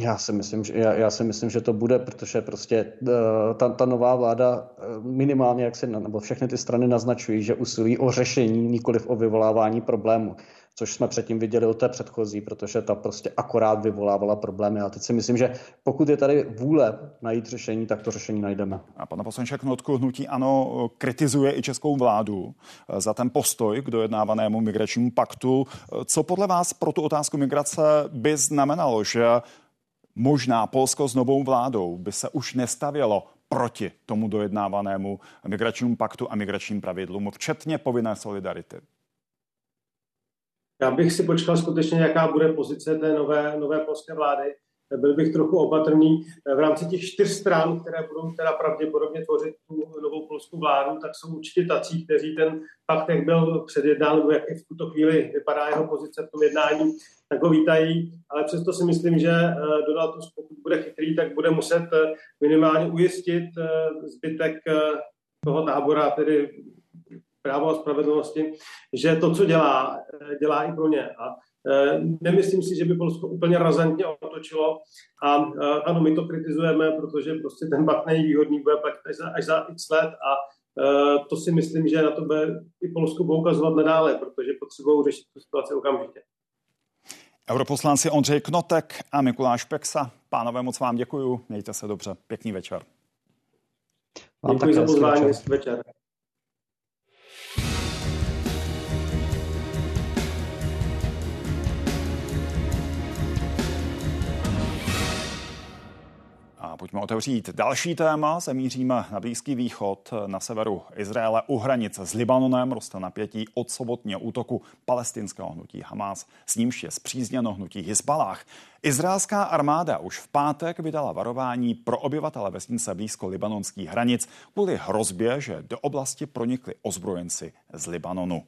S17: Já si myslím, že, já, já si myslím, že to bude, protože prostě uh, ta, ta nová vláda uh, minimálně, jak se, nebo všechny ty strany naznačují, že usilují o řešení, nikoliv o vyvolávání problému, což jsme předtím viděli o té předchozí, protože ta prostě akorát vyvolávala problémy. A teď si myslím, že pokud je tady vůle najít řešení, tak to řešení najdeme.
S1: A pana poslanče Knotku, hnutí ano, kritizuje i českou vládu eh, za ten postoj k dojednávanému migračnímu paktu. Co podle vás pro tu otázku migrace by znamenalo, že možná Polsko s novou vládou by se už nestavělo proti tomu dojednávanému migračnímu paktu a migračním pravidlům, včetně povinné solidarity?
S18: Já bych si počkal skutečně, jaká bude pozice té nové, nové polské vlády byl bych trochu opatrný. V rámci těch čtyř stran, které budou teda pravděpodobně tvořit tu novou polskou vládu, tak jsou určitě tací, kteří ten fakt, jak byl předjednán, nebo jak v tuto chvíli vypadá jeho pozice v tom jednání, tak ho vítají, ale přesto si myslím, že eh, Donald Tusk, pokud bude chytrý, tak bude muset eh, minimálně ujistit eh, zbytek toho tábora, tedy právo a spravedlnosti, že to, co dělá, dělá i pro ně. A Eh, nemyslím si, že by Polsko úplně razantně otočilo a eh, ano, my to kritizujeme, protože prostě ten bat výhodný bude platit až za, až za x let a eh, to si myslím, že na to bude i Polsko poukazovat nadále, protože potřebují řešit tu situaci okamžitě.
S1: Europoslanci Ondřej Knotek a Mikuláš Peksa. Pánové, moc vám děkuji. Mějte se dobře. Pěkný večer.
S18: Děkuji za pozvání. večer.
S1: Pojďme otevřít další téma. Zamíříme na Blízký východ. Na severu Izraele u hranice s Libanonem roste napětí od sobotního útoku palestinského hnutí Hamas, s nímž je zpřízněno hnutí Hezbalách. Izraelská armáda už v pátek vydala varování pro obyvatele vesnice blízko libanonských hranic kvůli hrozbě, že do oblasti pronikli ozbrojenci z Libanonu.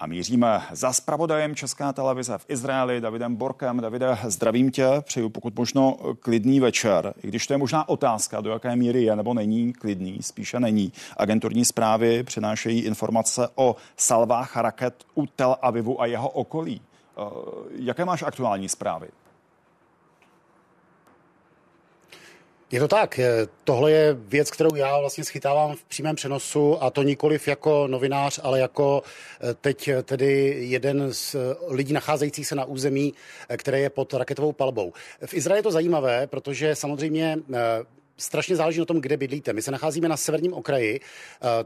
S1: A míříme za spravodajem Česká televize v Izraeli Davidem Borkem. Davide, zdravím tě, přeju pokud možno klidný večer, i když to je možná otázka, do jaké míry je nebo není klidný, spíše není. Agenturní zprávy přinášejí informace o salvách raket u Tel Avivu a jeho okolí. Eh, jaké máš aktuální zprávy?
S19: Je to tak. Tohle je věc, kterou já vlastně schytávám v přímém přenosu a to nikoliv jako novinář, ale jako eh, teď tedy jeden z lidí nacházejících se na území, které je pod raketovou palbou. V Izraeli je to zajímavé, protože samozřejmě strašně záleží na tom, kde bydlíte. My se nacházíme na severním okraji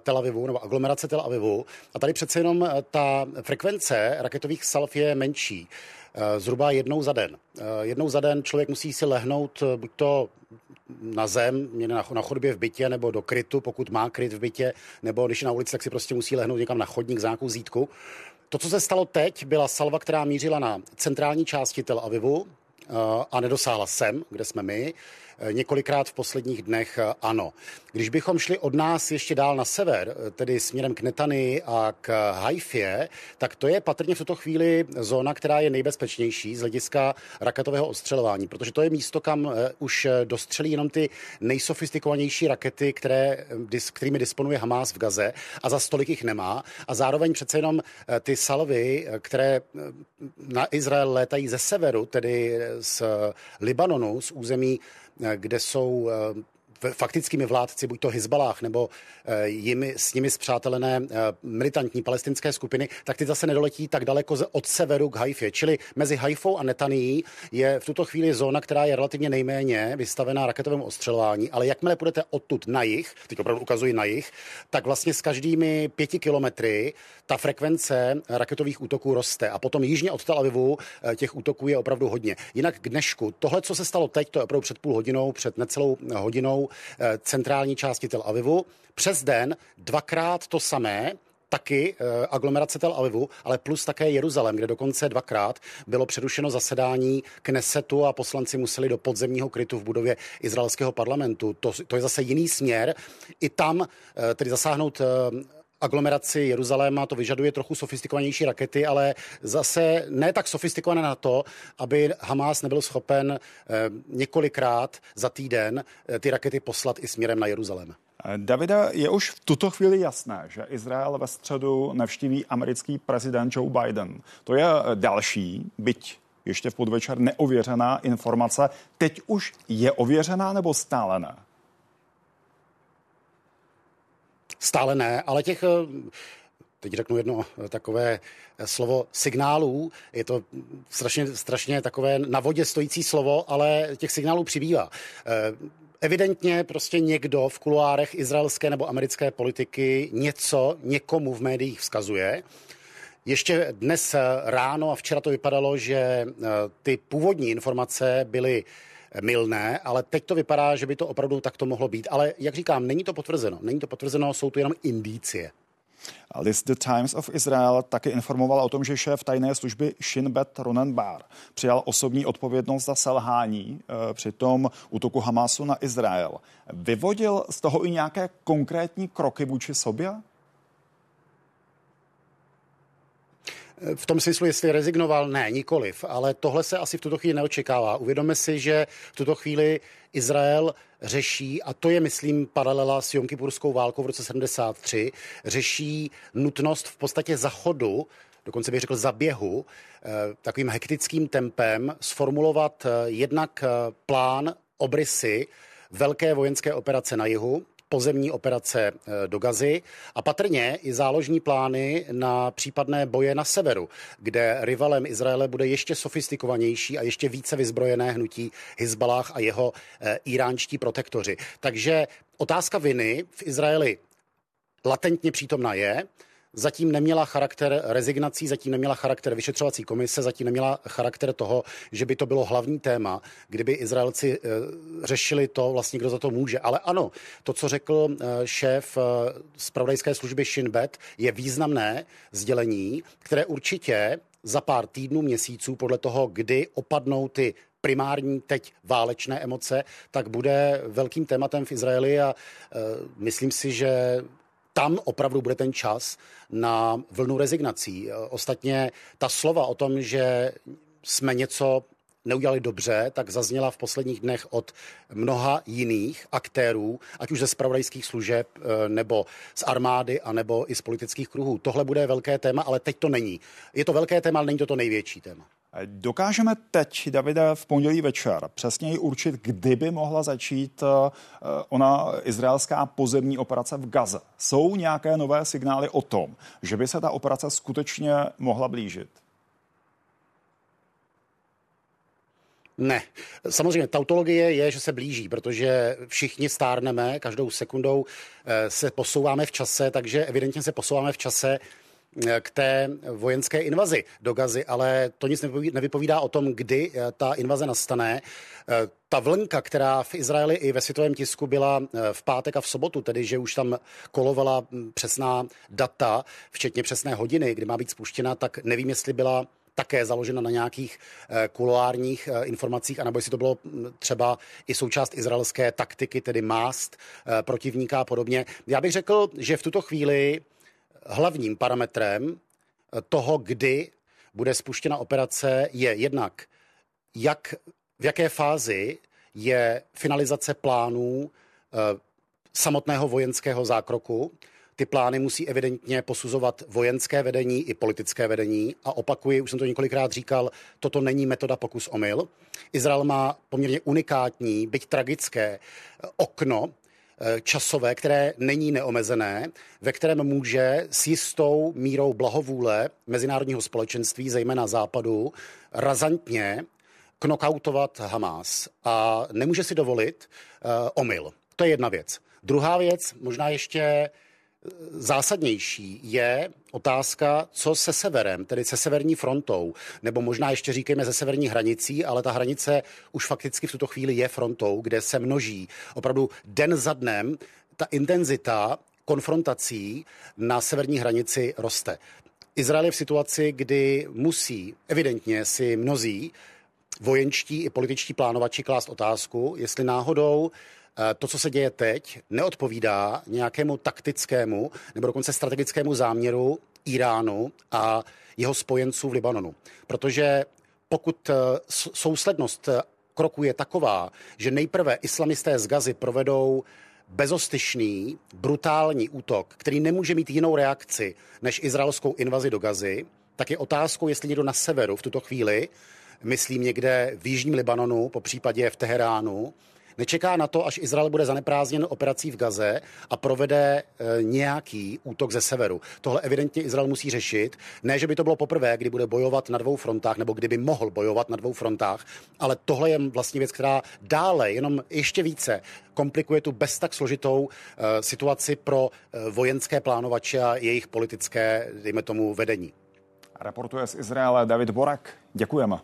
S19: Tel Avivu nebo aglomerace Tel Avivu a tady přece jenom ta frekvence raketových salv je menší. Eh, zhruba jednou za den. Jednou za den člověk musí si lehnout buď to na zem, na chodbě v bytě nebo do krytu, pokud má kryt v bytě, nebo když je na ulici, tak si prostě musí lehnout někam na chodník za nějakou zítku. To, co se stalo teď, byla salva, která mířila na centrální části Tel Avivu a nedosáhla sem, kde jsme my. Eh, několikrát v posledních dnech eh, ano. Když bychom šli od nás ještě dál na sever, eh, tedy směrem k Netany a k Haifě, tak to je patrně v tuto chvíli zóna, která je nejbezpečnější z hlediska raketového ostřelování, protože to je místo, kam už dostřelí jenom ty nejsofistikovanější rakety, které, kterými disponuje Hamas v Gaze a za stolik jich nemá. A zároveň přece jenom ty salvy, které na Izrael létají ze severu, tedy z Libanonu, z území kde jsou eh, faktickými vládci, buď to Hezbalách nebo eh, jimi, s nimi zpřátelené eh, militantní palestinské skupiny, tak ty zase nedoletí tak daleko od severu k Haifě. Čili mezi Haifou a Netanií je v tuto chvíli zóna, která je relativně nejméně vystavená raketovému ostřelování, ale jakmile půjdete odtud na jich, teď opravdu ukazuji na jich, tak vlastně s každými pěti kilometry ta frekvence raketových útoků roste a potom jižně od Tel Avivu eh, těch útoků je opravdu hodně. Jinak k dnešku, tohle, co se stalo teď, to je opravdu před půl hodinou, před necelou hodinou, centrální části Tel Avivu. Přes den dvakrát to samé, taky e, aglomerace Tel Avivu, ale plus také Jeruzalém, kde dokonce dvakrát bylo přerušeno zasedání Knesetu a poslanci museli do podzemního krytu v budově izraelského parlamentu. To, to je zase jiný směr. I tam e, tedy zasáhnout aglomeraci Jeruzaléma, to vyžaduje trochu sofistikovanější rakety, ale zase ne tak sofistikované na to, aby Hamas nebyl schopen eh, několikrát za týden eh, ty rakety poslat i směrem na Jeruzalém.
S1: Davida, je už v tuto chvíli jasné, že Izrael ve středu navštíví americký prezident Joe Biden. To je eh, další, byť ještě v podvečer neověřená informace. Teď už je ověřená nebo stále ne?
S19: Stále ne, ale těch eh, teď řeknu jedno eh, takové eh, slovo signálů. Je to strašně, strašně takové na vodě stojící slovo, ale těch signálů přibývá. Evidentně prostě někdo v kuloárech izraelské nebo americké politiky něco někomu v médiích vzkazuje. Ještě dnes ráno a včera to vypadalo, že ty původní informace byly milné, ale teď to vypadá, že by to opravdu takto mohlo být. Ale jak říkám, není to potvrzeno. Není to potvrzeno, jsou to jenom indície.
S1: List The Times of Israel taky informoval o tom, že šéf tajné služby Shin Bet Ronen Bar přijal osobní odpovědnost za selhání e, při tom útoku Hamasu na Izrael. Vyvodil z toho i nějaké konkrétní kroky vůči sobě?
S19: V tom smyslu, jestli rezignoval, ne, nikoliv, ale tohle se asi v tuto chvíli neočekává. Uvědomme si, že v tuto chvíli Izrael řeší, a to je, myslím, paralela s Jonkypurskou válkou v roce 73, řeší nutnost v podstatě zachodu dokonce bych řekl zaběhu, eh, takovým hektickým tempem sformulovat eh, jednak eh, plán obrysy velké vojenské operace na jihu, pozemní operace eh, do Gazy a patrně i záložní plány na případné boje na severu, kde rivalem Izraele bude ještě sofistikovanější a ještě více vyzbrojené hnutí Hezbalah a jeho eh, iránští protektoři. Takže otázka viny v Izraeli latentně přítomna je zatím neměla charakter rezignací, zatím neměla charakter vyšetřovací komise, zatím neměla charakter toho, že by to bylo hlavní téma, kdyby Izraelci e, řešili to, vlastně kdo za to může. Ale ano, to, co řekl e, šéf e, zpravodajské služby Shin Bet, je významné sdělení, které určitě za pár týdnů, měsíců, podle toho, kdy opadnou ty primární teď válečné emoce, tak bude velkým tématem v Izraeli a e, myslím si, že tam opravdu bude ten čas na vlnu rezignací. Ostatně ta slova o tom, že jsme něco neudělali dobře, tak zazněla v posledních dnech od mnoha jiných aktérů, ať už ze spravodajských služeb, eh, nebo z armády, anebo i z politických kruhů. Tohle bude velké téma, ale teď to není. Je to velké téma, ale není to to největší téma.
S1: Dokážeme teď, Davide, v pondělí večer přesněji určit, kdy by mohla začít eh, ona izraelská pozemní operace v Gaze. Jsou nějaké nové signály o tom, že by se ta operace skutečně mohla blížit?
S19: Ne. Samozřejmě tautologie je, že se blíží, protože všichni stárneme, každou sekundou eh, se posouváme v čase, takže evidentně se posouváme v čase k té vojenské invazi do Gazy, ale to nic nevypovídá o tom, kdy eh, ta invaze nastane. Ta vlnka, která v Izraeli i ve světovém tisku byla v pátek a v sobotu, tedy že už tam kolovala hm, přesná data, včetně přesné hodiny, kdy má být spuštěna, tak nevím, jestli byla také založena na nějakých eh, kuloárních eh, informacích, anebo jestli to bylo hm, třeba i součást izraelské taktiky, tedy mást eh, protivníka a podobně. Já bych řekl, že v tuto chvíli hlavním parametrem toho, kdy bude spuštěna operace, je jednak, jak, v jaké fázi je finalizace plánů samotného vojenského zákroku, ty plány musí evidentně posuzovat vojenské vedení i politické vedení. A opakuji, už jsem to několikrát říkal, toto není metoda pokus omyl. Izrael má poměrně unikátní, byť tragické eh, okno eh, časové, které není neomezené, ve kterém může s jistou mírou blahovůle mezinárodního společenství, zejména západu, razantně knockoutovat Hamas a nemůže si dovolit uh, omyl. To je jedna věc. Druhá věc, možná ještě zásadnější je otázka, co se severem, tedy se severní frontou, nebo možná ještě říkejme ze severní hranicí, ale ta hranice už fakticky v tuto chvíli je frontou, kde se množí opravdu den za dnem ta intenzita konfrontací na severní hranici roste. Izrael je v situaci, kdy musí evidentně si mnozí vojenčtí i političtí plánovači klást otázku, jestli náhodou to, co se děje teď, neodpovídá nějakému taktickému nebo dokonce strategickému záměru Iránu a jeho spojenců v Libanonu. Protože pokud eh, souslednost eh, kroku je taková, že nejprve islamisté z Gazy provedou bezostyšný, brutální útok, který nemůže mít jinou reakci než izraelskou invazi do Gazy, tak je otázkou, jestli někdo na severu v tuto chvíli, myslím někde v jižním Libanonu, po případě v Teheránu, Nečeká na to, až Izrael bude zaneprázdněn operací v Gaze a provede e, nějaký útok ze severu. Tohle evidentně Izrael musí řešit. Ne, že by to bylo poprvé, kdy bude bojovat na dvou frontách, nebo kdyby mohl bojovat na dvou frontách, ale tohle je vlastně věc, která dále jenom ještě více komplikuje tu bez tak složitou e, situaci pro e, vojenské plánovače a jejich politické, dejme tomu, vedení.
S1: Reportuje z Izraele David Borak. Děkujeme.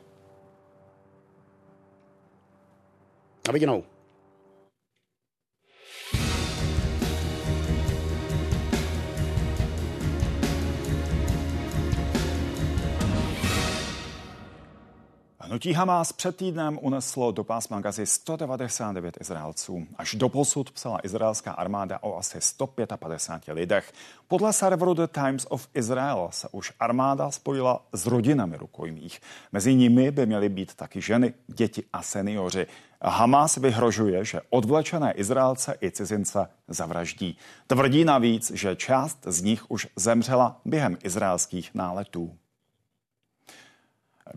S19: Na viděnou.
S1: Hnutí Hamas před týdnem uneslo do pásma Gazy 199 Izraelců. Až do posud psala izraelská armáda o asi 155 lidech. Podle serveru The Times of Israel se už armáda spojila s rodinami rukojmích. Mezi nimi by měly být taky ženy, děti a seniori. Hamas vyhrožuje, že odvlečené Izraelce i cizince zavraždí. Tvrdí navíc, že část z nich už zemřela během izraelských náletů.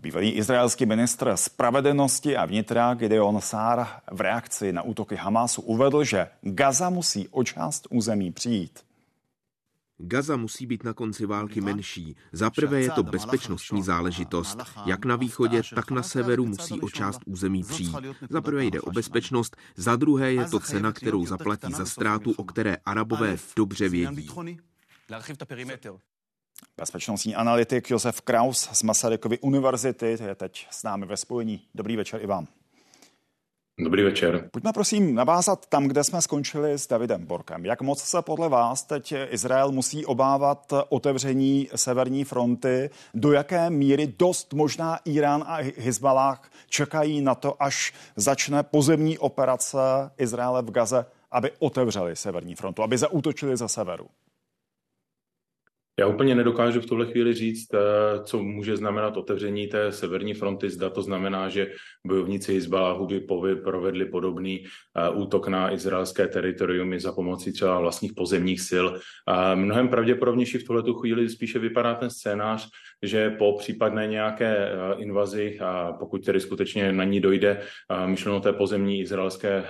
S1: Bývalý izraelský ministr spravedlnosti a vnitra Gideon Sár v reakci na útoky Hamásu uvedl, že Gaza musí o část území přijít.
S20: Gaza musí být na konci války menší. Za prvé je to bezpečnostní záležitost. Jak na východě, tak na severu musí o část území přijít. Za prvé jde o bezpečnost, za druhé je to cena, kterou zaplatí za ztrátu, o které Arabové dobře vědí.
S1: Bezpečnostní analytik Josef Kraus z Masarykovy univerzity je teď s námi ve spojení. Dobrý večer i vám.
S21: Dobrý večer.
S1: Pojďme prosím navázat tam, kde jsme skončili s Davidem Borkem. Jak moc se podle vás teď Izrael musí obávat otevření severní fronty? Do jaké míry dost možná Irán a Hezbalah čekají na to, až začne pozemní operace Izraele v Gaze, aby otevřeli severní frontu, aby zaútočili za severu?
S21: Já úplně nedokážu v tuhle chvíli říct, eh, co může znamenat otevření té severní fronty. Zda to znamená, že bojovníci Hezbalahu by provedli podobný eh, útok na izraelské teritorium za pomocí třeba vlastních pozemních sil. Mnohem pravděpodobnější v tuhle chvíli spíše vypadá ten scénář, že po případné nějaké invazi, pokud tedy skutečně na ní dojde, myšleno té pozemní izraelské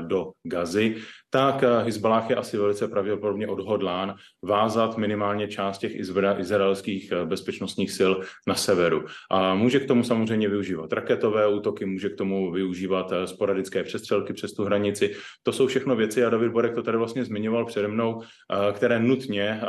S21: do Gazy, tak Hezbalah je asi velice pravděpodobně odhodlán vázat minimálně část těch izraelských bezpečnostních sil na severu. A může k tomu samozřejmě využívat raketové útoky, může k tomu využívat sporadické přestřelky přes tu hranici. To jsou všechno věci, a David Borek to tady vlastně zmiňoval přede mnou, které nutně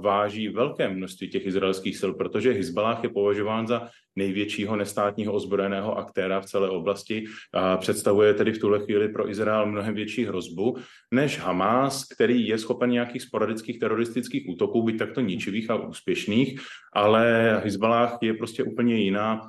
S21: váží velké množství těch izraelských sil, protože Hezbalah je považován za největšího nestátního ozbrojeného aktéra v celé oblasti. A představuje tedy v tuhle chvíli pro Izrael mnohem větší hrozbu než Hamas, který je schopen nějakých sporadických teroristických útoků, být takto ničivých a úspěšných, ale Hezbalah je prostě úplně jiná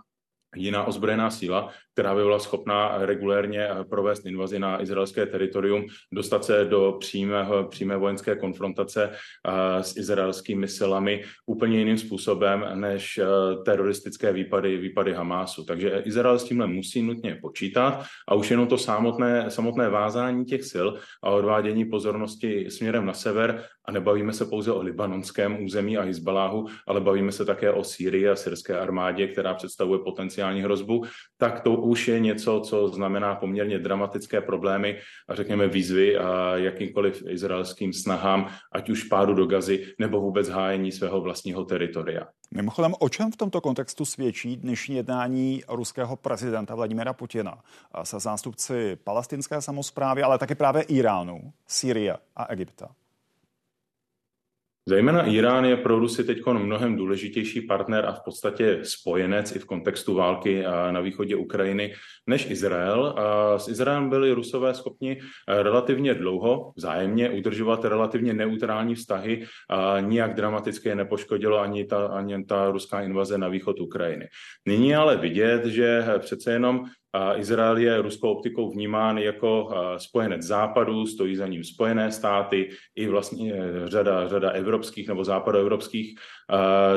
S21: jiná ozbrojená síla, která by byla schopná regulérně eh, provést invazi na izraelské teritorium, dostat se do přímé, přímé vojenské konfrontace eh, s izraelskými silami úplně jiným způsobem než eh, teroristické výpady, výpady Hamásu. Takže Izrael s tímhle musí nutně počítat a už jenom to samotné, samotné vázání těch sil a odvádění pozornosti směrem na sever a nebavíme se pouze o libanonském území a Hezbaláhu, ale bavíme se také o Sýrii a syrské armádě, která představuje potenciální hrozbu, tak to už je něco, co znamená poměrně dramatické problémy a řekněme výzvy a jakýmkoliv izraelským snahám, ať už pádu do gazy nebo vůbec hájení svého vlastního teritoria.
S1: Mimochodem, o čem v tomto kontextu svědčí dnešní jednání ruského prezidenta Vladimira Putina se zástupci palestinské samozprávy, ale také právě Iránu, Sýrie a Egypta?
S21: Zejména Irán je pro Rusy teď mnohem důležitější partner a v podstatě spojenec i v kontextu války na východě Ukrajiny než Izrael. A s Izraelem byli Rusové schopni relativně dlouho vzájemně udržovat relativně neutrální vztahy a nijak dramaticky je nepoškodilo ani ta, ani ta ruská invaze na východ Ukrajiny. Nyní ale vidět, že přece jenom Izrael je ruskou optikou vnímán jako spojenec západu, stojí za ním spojené státy i vlastně e, řada, řada evropských nebo západoevropských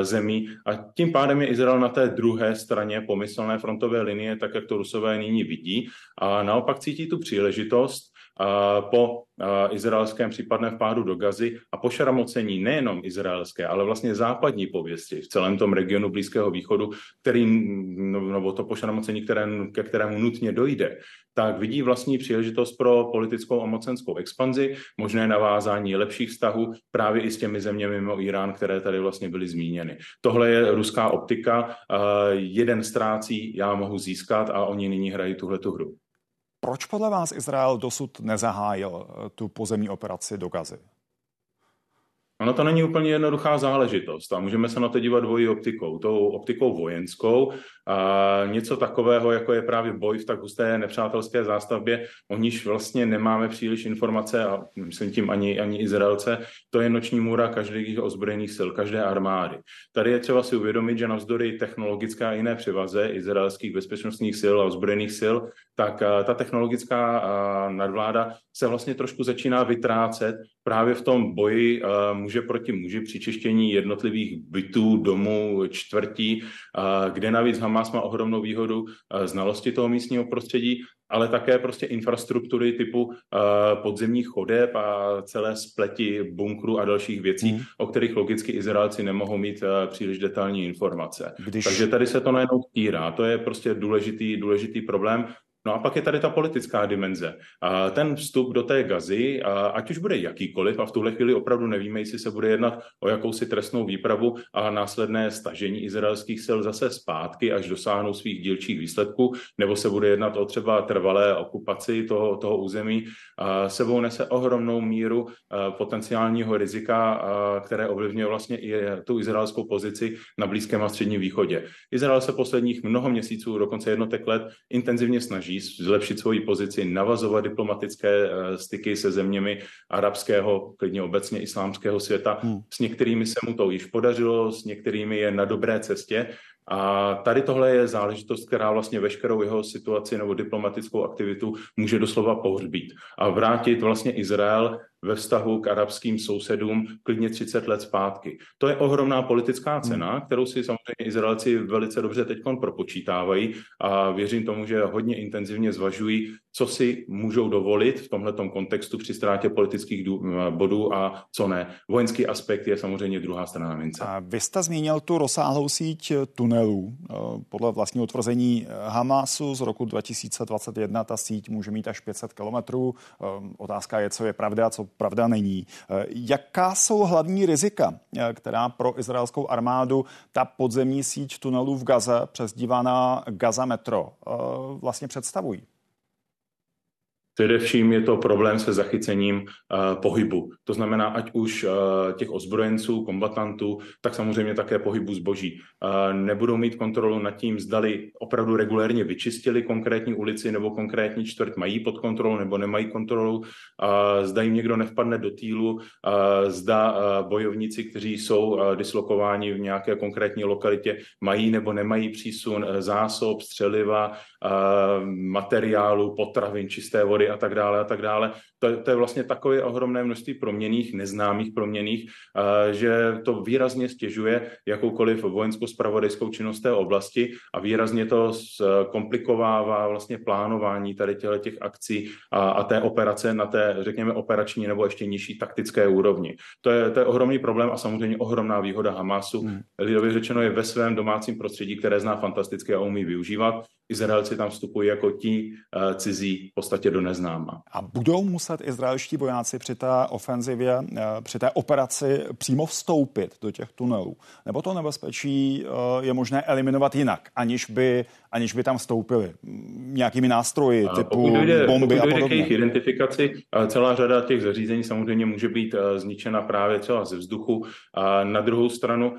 S21: zemí. A tím pádem je Izrael na té druhé straně pomyslné frontové linie, tak jak to rusové nyní vidí. A naopak cítí tu příležitost po izraelském případném vpádu do Gazy a po šaramocení nejenom izraelské, ale vlastně západní pověsti v celém tom regionu Blízkého východu, který, no, nebo to pošaramocení, které, ke kterému nutně dojde, tak vidí vlastní příležitost pro politickou a mocenskou expanzi, možné navázání lepších vztahů právě i s těmi zeměmi mimo Irán, které tady vlastně byly zmíněny. Tohle je ruská optika, jeden ztrácí, já mohu získat a oni nyní hrají tuhle tu hru.
S1: Proč podle vás Izrael dosud nezahájil eh, tu pozemní operaci do Gazy?
S21: Ono to není úplně jednoduchá záležitost a můžeme se na to dívat dvojí optikou. Tou optikou vojenskou, a něco takového, jako je právě boj v tak husté nepřátelské zástavbě, o níž vlastně nemáme příliš informace a myslím tím ani, ani Izraelce, to je noční můra každých ozbrojených sil, každé armády. Tady je třeba si uvědomit, že navzdory technologické a jiné převaze izraelských bezpečnostních sil a ozbrojených sil, tak ta technologická nadvláda se vlastně trošku začíná vytrácet právě v tom boji muže proti muži při čištění jednotlivých bytů, domů, čtvrtí, kde navíc Hamas má ohromnou výhodu znalosti toho místního prostředí, ale také prostě infrastruktury typu podzemních chodeb a celé spleti bunkru a dalších věcí, hmm. o kterých logicky Izraelci nemohou mít příliš detailní informace. Když... Takže tady se to najednou týrá. To je prostě důležitý, důležitý problém. No a pak je tady ta politická dimenze. A ten vstup do té gazy, a ať už bude jakýkoliv, a v tuhle chvíli opravdu nevíme, jestli se bude jednat o jakousi trestnou výpravu a následné stažení izraelských sil zase zpátky, až dosáhnou svých dílčích výsledků, nebo se bude jednat o třeba trvalé okupaci toho, toho území, a sebou nese ohromnou míru potenciálního rizika, které ovlivňuje vlastně i tu izraelskou pozici na Blízkém a Středním východě. Izrael se posledních mnoho měsíců, dokonce jednotek let, intenzivně snaží zlepšit svoji pozici, navazovat diplomatické eh, styky se zeměmi arabského, klidně obecně islámského světa. Hmm. S některými se mu to již podařilo, s některými je na dobré cestě. A tady tohle je záležitost, která vlastně veškerou jeho situaci nebo diplomatickou aktivitu může doslova pohřbít a vrátit vlastně Izrael ve vztahu k arabským sousedům klidně 30 let zpátky. To je ohromná politická cena, hmm. kterou si samozřejmě Izraelci velice dobře teď propočítávají a věřím tomu, že hodně intenzivně zvažují, co si můžou dovolit v tomto kontextu při ztrátě politických bodů a co ne. Vojenský aspekt je samozřejmě druhá strana mince.
S1: A vy jste zmínil tu rozsáhlou síť tunelů. Eh, podle vlastního tvrzení Hamasu z roku 2021 ta síť může mít až 500 kilometrů. Eh, otázka je, co je pravda, co pravda není. Eh, jaká jsou hlavní rizika, která pro izraelskou armádu ta podzemní síť tunelů v Gaze, přezdívaná Gaza Metro, vlastně představují?
S21: Především je to problém se zachycením uh, pohybu. To znamená, ať už uh, těch ozbrojenců, kombatantů, tak samozřejmě také pohybu zboží. Uh, nebudou mít kontrolu nad tím, zdali opravdu regulérně vyčistili konkrétní ulici nebo konkrétní čtvrť mají pod kontrolou nebo nemají kontrolu. Zda jim někdo nevpadne do týlu, zda bojovníci, kteří jsou dislokováni v nějaké konkrétní lokalitě, mají nebo nemají přísun zásob, střeliva, materiálu, potravin, čisté vody a tak dále a tak dále. To, to je vlastně takové ohromné množství proměných, neznámých proměných, že to výrazně stěžuje jakoukoliv vojensko-spravodajskou činnost té oblasti a výrazně to komplikovává vlastně plánování tady těch akcí a, a té operace na té, řekněme, operační nebo ještě nižší taktické úrovni. To je, to je ohromný problém a samozřejmě ohromná výhoda Hamasu. Hmm. Lidově řečeno je ve svém domácím prostředí, které zná fantasticky a umí využívat. Izraelci tam vstupují jako ti uh, cizí v podstatě do neznáma.
S1: A budou muset izraelští vojáci při té ofenzivě, uh, při té operaci přímo vstoupit do těch tunelů? Nebo to nebezpečí uh, je možné eliminovat jinak, aniž by, aniž by tam vstoupili nějakými nástroji uh, typu pokud dojde, bomby pokud
S21: a podobně? k jejich identifikaci, celá řada těch zařízení samozřejmě může být uh, zničena právě třeba ze vzduchu. A na druhou stranu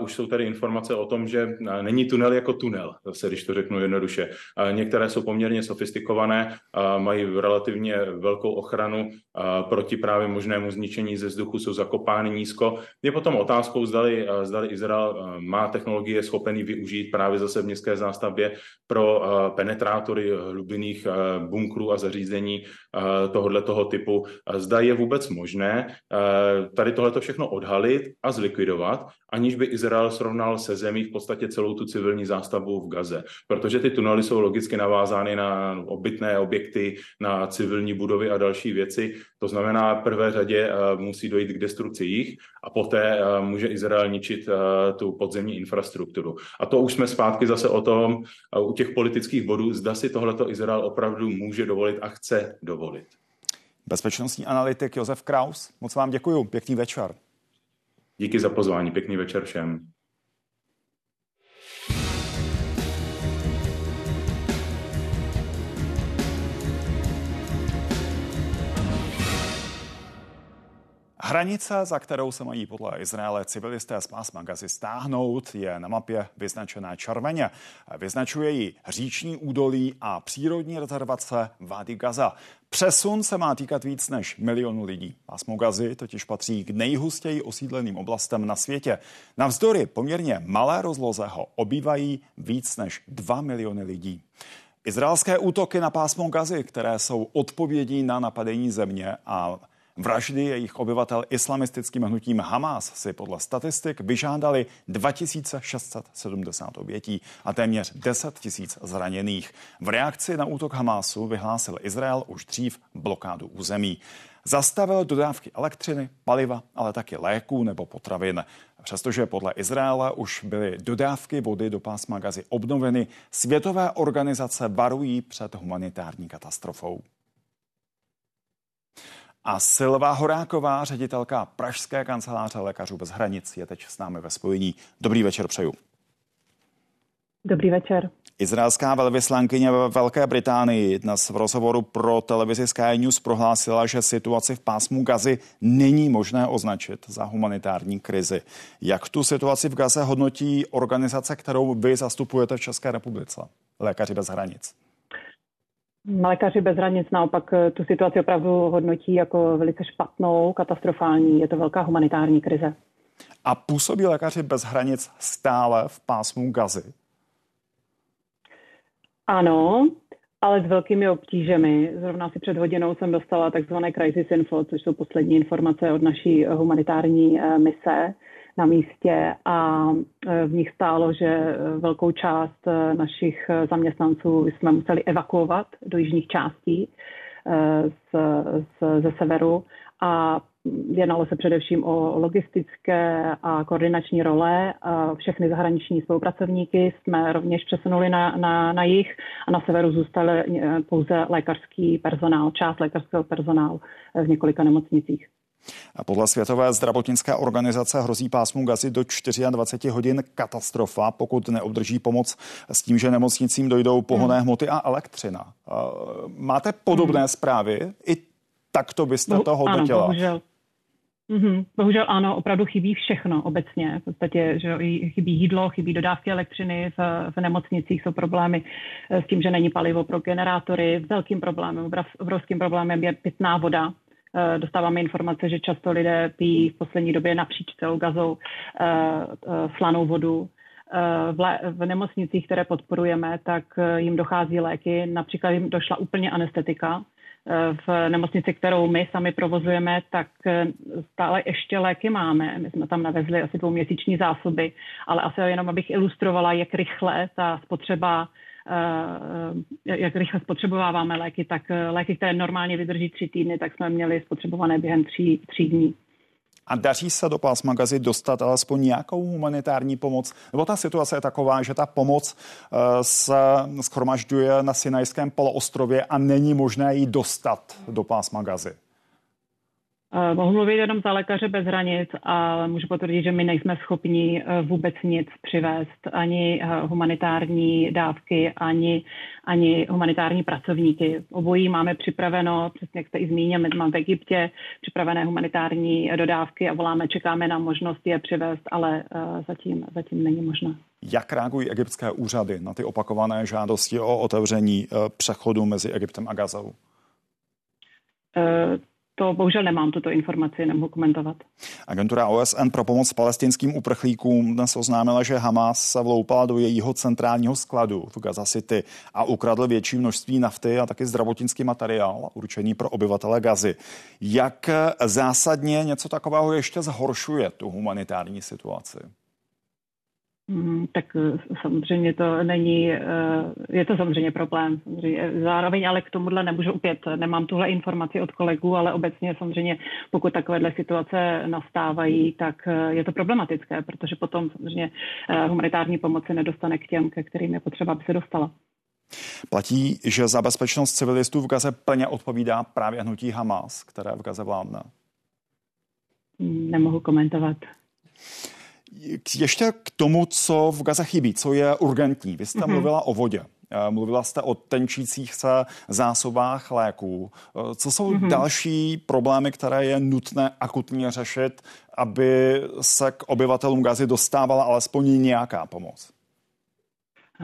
S21: už jsou tady informace o tom, že není tunel jako tunel, zase když to řeknu jednoduše jednoduše. Některé jsou poměrně sofistikované, mají relativně velkou ochranu proti právě možnému zničení ze vzduchu, jsou zakopány nízko. Je potom otázkou, zdali, zdali Izrael má technologie schopený využít právě zase v městské zástavbě pro penetrátory hlubinných bunkrů a zařízení tohoto toho typu. Zda je vůbec možné tady tohleto všechno odhalit a zlikvidovat, aniž by Izrael srovnal se zemí v podstatě celou tu civilní zástavbu v Gaze. Protože ty tunely jsou logicky navázány na obytné objekty, na civilní budovy a další věci. To znamená, v prvé řadě eh, musí dojít k destrukci jich a poté eh, může Izrael ničit eh, tu podzemní infrastrukturu. A to už jsme zpátky zase o tom, u těch politických bodů, zda si tohleto Izrael opravdu může dovolit a chce dovolit.
S1: Bezpečnostní analytik Josef Kraus, moc vám děkuji, pěkný večer.
S21: Díky za pozvání, pěkný večer všem.
S1: Hranice, za kterou se mají podle Izraele civilisté z pásma Gazy stáhnout, je na mapě vyznačená červeně. Vyznačuje ji říční údolí a přírodní rezervace Vady Gaza. Přesun se má týkat víc než milionu lidí. Pásmo Gazy totiž patří k nejhustěji osídleným oblastem na světě. Navzdory poměrně malé rozloze ho obývají víc než 2 miliony lidí. Izraelské útoky na pásmo Gazy, které jsou odpovědí na napadení země a Vraždy jejich obyvatel islamistickým hnutím Hamas si podle statistik vyžádali 2670 obětí a téměř 10 tisíc zraněných. V reakci na útok Hamásu vyhlásil Izrael už dřív blokádu území. Zastavil dodávky elektřiny, paliva, ale taky léků nebo potravin. Přestože podle Izraele už byly dodávky vody do pásma Gazy obnoveny, světové organizace varují před humanitární katastrofou. A Silva Horáková, ředitelka Pražské kanceláře lékařů bez hranic, je teď s námi ve spojení. Dobrý večer přeju.
S22: Dobrý večer.
S1: Izraelská velvyslankyně ve Velké Británii dnes v rozhovoru pro televizi Sky News prohlásila, že situaci v pásmu Gazy není možné označit za humanitární krizi. Jak tu situaci v Gaze hodnotí organizace, kterou vy zastupujete v České republice? Lékaři bez hranic.
S22: Lékaři bez hranic naopak eh, tu situaci opravdu hodnotí jako velice špatnou, katastrofální. Je to velká humanitární krize.
S1: A působí lékaři bez hranic stále v pásmu Gazy?
S22: Ano, ale s velkými obtížemi. Zrovna asi před hodinou jsem dostala takzvané Crisis Info, což jsou poslední informace od naší humanitární mise na místě a v nich stálo, že velkou část našich zaměstnanců jsme museli evakuovat do jižních částí z, z, ze severu a Jednalo se především o logistické a koordinační role. Všechny zahraniční spolupracovníky jsme rovněž přesunuli na, na, na jich a na severu zůstal pouze lékařský personál, část lékařského personálu v několika nemocnicích.
S1: A podle Světové zdravotnické organizace hrozí pásmu gazy do 24 hodin katastrofa, pokud neobdrží pomoc s tím, že nemocnicím dojdou pohonné hmm. hmoty a elektřina. Máte podobné hmm. zprávy? I takto byste to hodnotila?
S22: Ano, bohužel. Mm-hmm. Bohužel ano, opravdu chybí všechno obecně. V podstatě že chybí jídlo, chybí dodávky elektřiny, v, v nemocnicích jsou problémy s tím, že není palivo pro generátory. Velkým problémem, obrovským problémem je pitná voda. Eh, dostáváme informace, že často lidé pijí v poslední době napříč celou gazou slanou eh, vodu. V, nemocnicích, které podporujeme, tak jim dochází léky. Například jim došla úplně anestetika, v nemocnici, kterou my sami provozujeme, tak eh, stále ještě léky máme. My jsme tam navezli asi dvouměsíční zásoby, ale asi jenom abych ilustrovala, jak rychle ta spotřeba eh, jak rychle spotřebováváme léky, tak eh, léky, které normálně vydrží tři týdny, tak jsme měli spotřebované během tří, tří dní.
S1: A daří se do pásma Gazy dostat alespoň nějakou humanitární pomoc? Nebo ta situace je taková, že ta pomoc eh, se schromažďuje na Sinajském poloostrově a není možné ji dostat do pásma Gazy?
S22: Eh, mohu mluvit jenom za lékaře bez hranic a můžu potvrdit, že my nejsme schopni eh, vůbec nic přivést, ani eh, humanitární dávky, ani, ani humanitární pracovníky. Obojí máme připraveno, přesně jak jste i zmínil, my máme v Egyptě připravené humanitární dodávky a voláme, čekáme na možnost je přivést, ale zatím, zatím není možné.
S1: Jak reagují egyptské úřady na ty opakované žádosti o otevření přechodu mezi Egyptem a Gazou?
S22: To bohužel nemám tuto informaci, nemohu komentovat.
S1: Agentura OSN pro pomoc palestinským uprchlíkům dnes oznámila, že Hamas se vloupala do jejího centrálního skladu v Gaza City a ukradl větší množství nafty a taky zdravotnický materiál určený pro obyvatele Gazy. Jak zásadně něco takového ještě zhoršuje tu humanitární situaci?
S22: Mm, tak eh, samozřejmě to není, eh, je to samozřejmě problém. Zároveň ale k tomuhle nemůžu opět, nemám tuhle informaci od kolegů, ale obecně samozřejmě pokud takovéhle situace nastávají, tak eh, je to problematické, protože potom samozřejmě humanitární pomoc se nedostane k těm, ke kterým je potřeba, aby se dostala.
S1: Platí, že za bezpečnost civilistů v Gaze plně odpovídá právě hnutí Hamas, které v Gaze vládne?
S22: Nemohu komentovat.
S1: Ještě k tomu, co v Gaze chybí, co je urgentní. Vy jste mm-hmm. mluvila o vodě. Eh, mluvila jste o tenčících se zásobách léků. Eh, co jsou mm-hmm. další problémy, které je nutné akutně řešit, aby se k obyvatelům Gazy dostávala alespoň nějaká pomoc?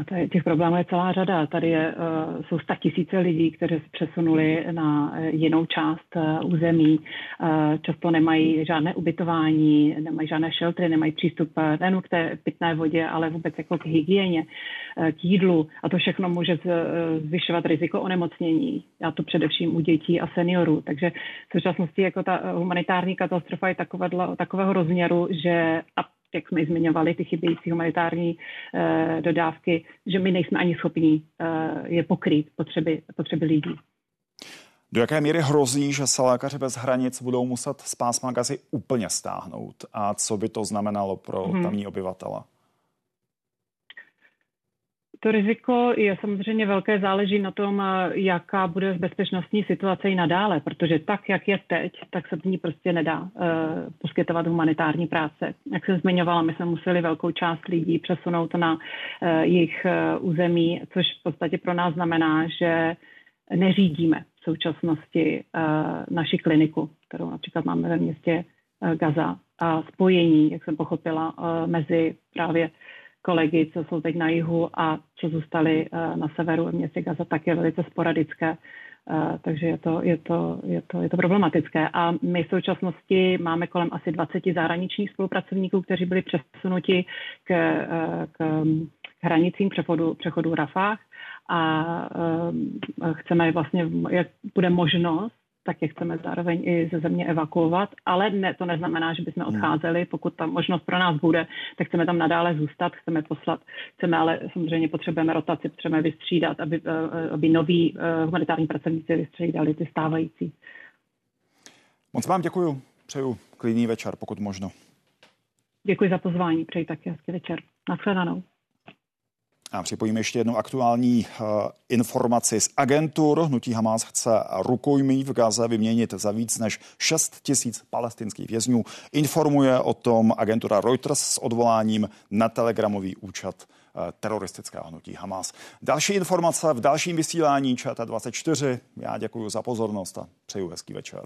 S22: A tady těch problémů je celá řada. Tady je, uh, jsou sta tisíce lidí, kteří se přesunuli na uh, jinou část uh, území. Často nemají žádné ubytování, nemají žádné šeltry, nemají přístup nejen k té pitné vodě, ale vůbec jako k hygieně, k jídlu. A to všechno může zvyšovat riziko onemocnění. A to především u dětí a seniorů. Takže v současnosti jako ta humanitární katastrofa je takového, rozměru, že jak jsme zmiňovali, ty chybějící humanitární eh, dodávky, že my nejsme ani schopni eh, je pokrýt potřeby, potřeby lidí.
S1: Do jaké míry hrozí, že se lékaři bez hranic budou muset z pásma gazy úplně stáhnout? A co by to znamenalo pro hmm. tamní obyvatele?
S22: To riziko je samozřejmě velké, záleží na tom, jaká bude bezpečnostní situace i nadále, protože tak, jak je teď, tak se v ní prostě nedá uh, poskytovat humanitární práce. Jak jsem zmiňovala, my jsme museli velkou část lidí přesunout na uh, jejich uh, území, což v podstatě pro nás znamená, že neřídíme v současnosti uh, naši kliniku, kterou například máme ve městě uh, Gaza. A spojení, jak jsem pochopila, uh, mezi právě kolegy, co jsou teď na jihu a co zůstali eh, na severu v městě Gaza, tak je velice sporadické. Uh, takže je to, je, to, je, to, je to problematické. A my v současnosti máme kolem asi 20 zahraničních spolupracovníků, kteří byli přesunuti k, k, k hranicím přechodu, přechodu Rafah a chceme vlastně, jak bude možnost, tak je chceme zároveň i ze země evakuovat, ale ne, to neznamená, že bychom hmm. odcházeli. Pokud ta možnost pro nás bude, tak chceme tam nadále zůstat, chceme poslat, chceme ale samozřejmě potřebujeme rotaci, potřebujeme vystřídat, aby, aby noví humanitární pracovníci vystřídali ty stávající.
S1: Moc vám děkuji. Přeju klidný večer, pokud možno.
S22: Děkuji za pozvání, přeji taky hezký večer. Naschledanou.
S1: A připojíme ještě jednu aktuální uh, informaci z agentur. Hnutí Hamas chce rukojmí v Gaze vyměnit za víc než 6 tisíc palestinských vězňů. Informuje o tom agentura Reuters s odvoláním na telegramový účet uh, teroristického hnutí Hamas. Další informace v dalším vysílání ČT24. Já děkuji za pozornost a přeju hezký večer.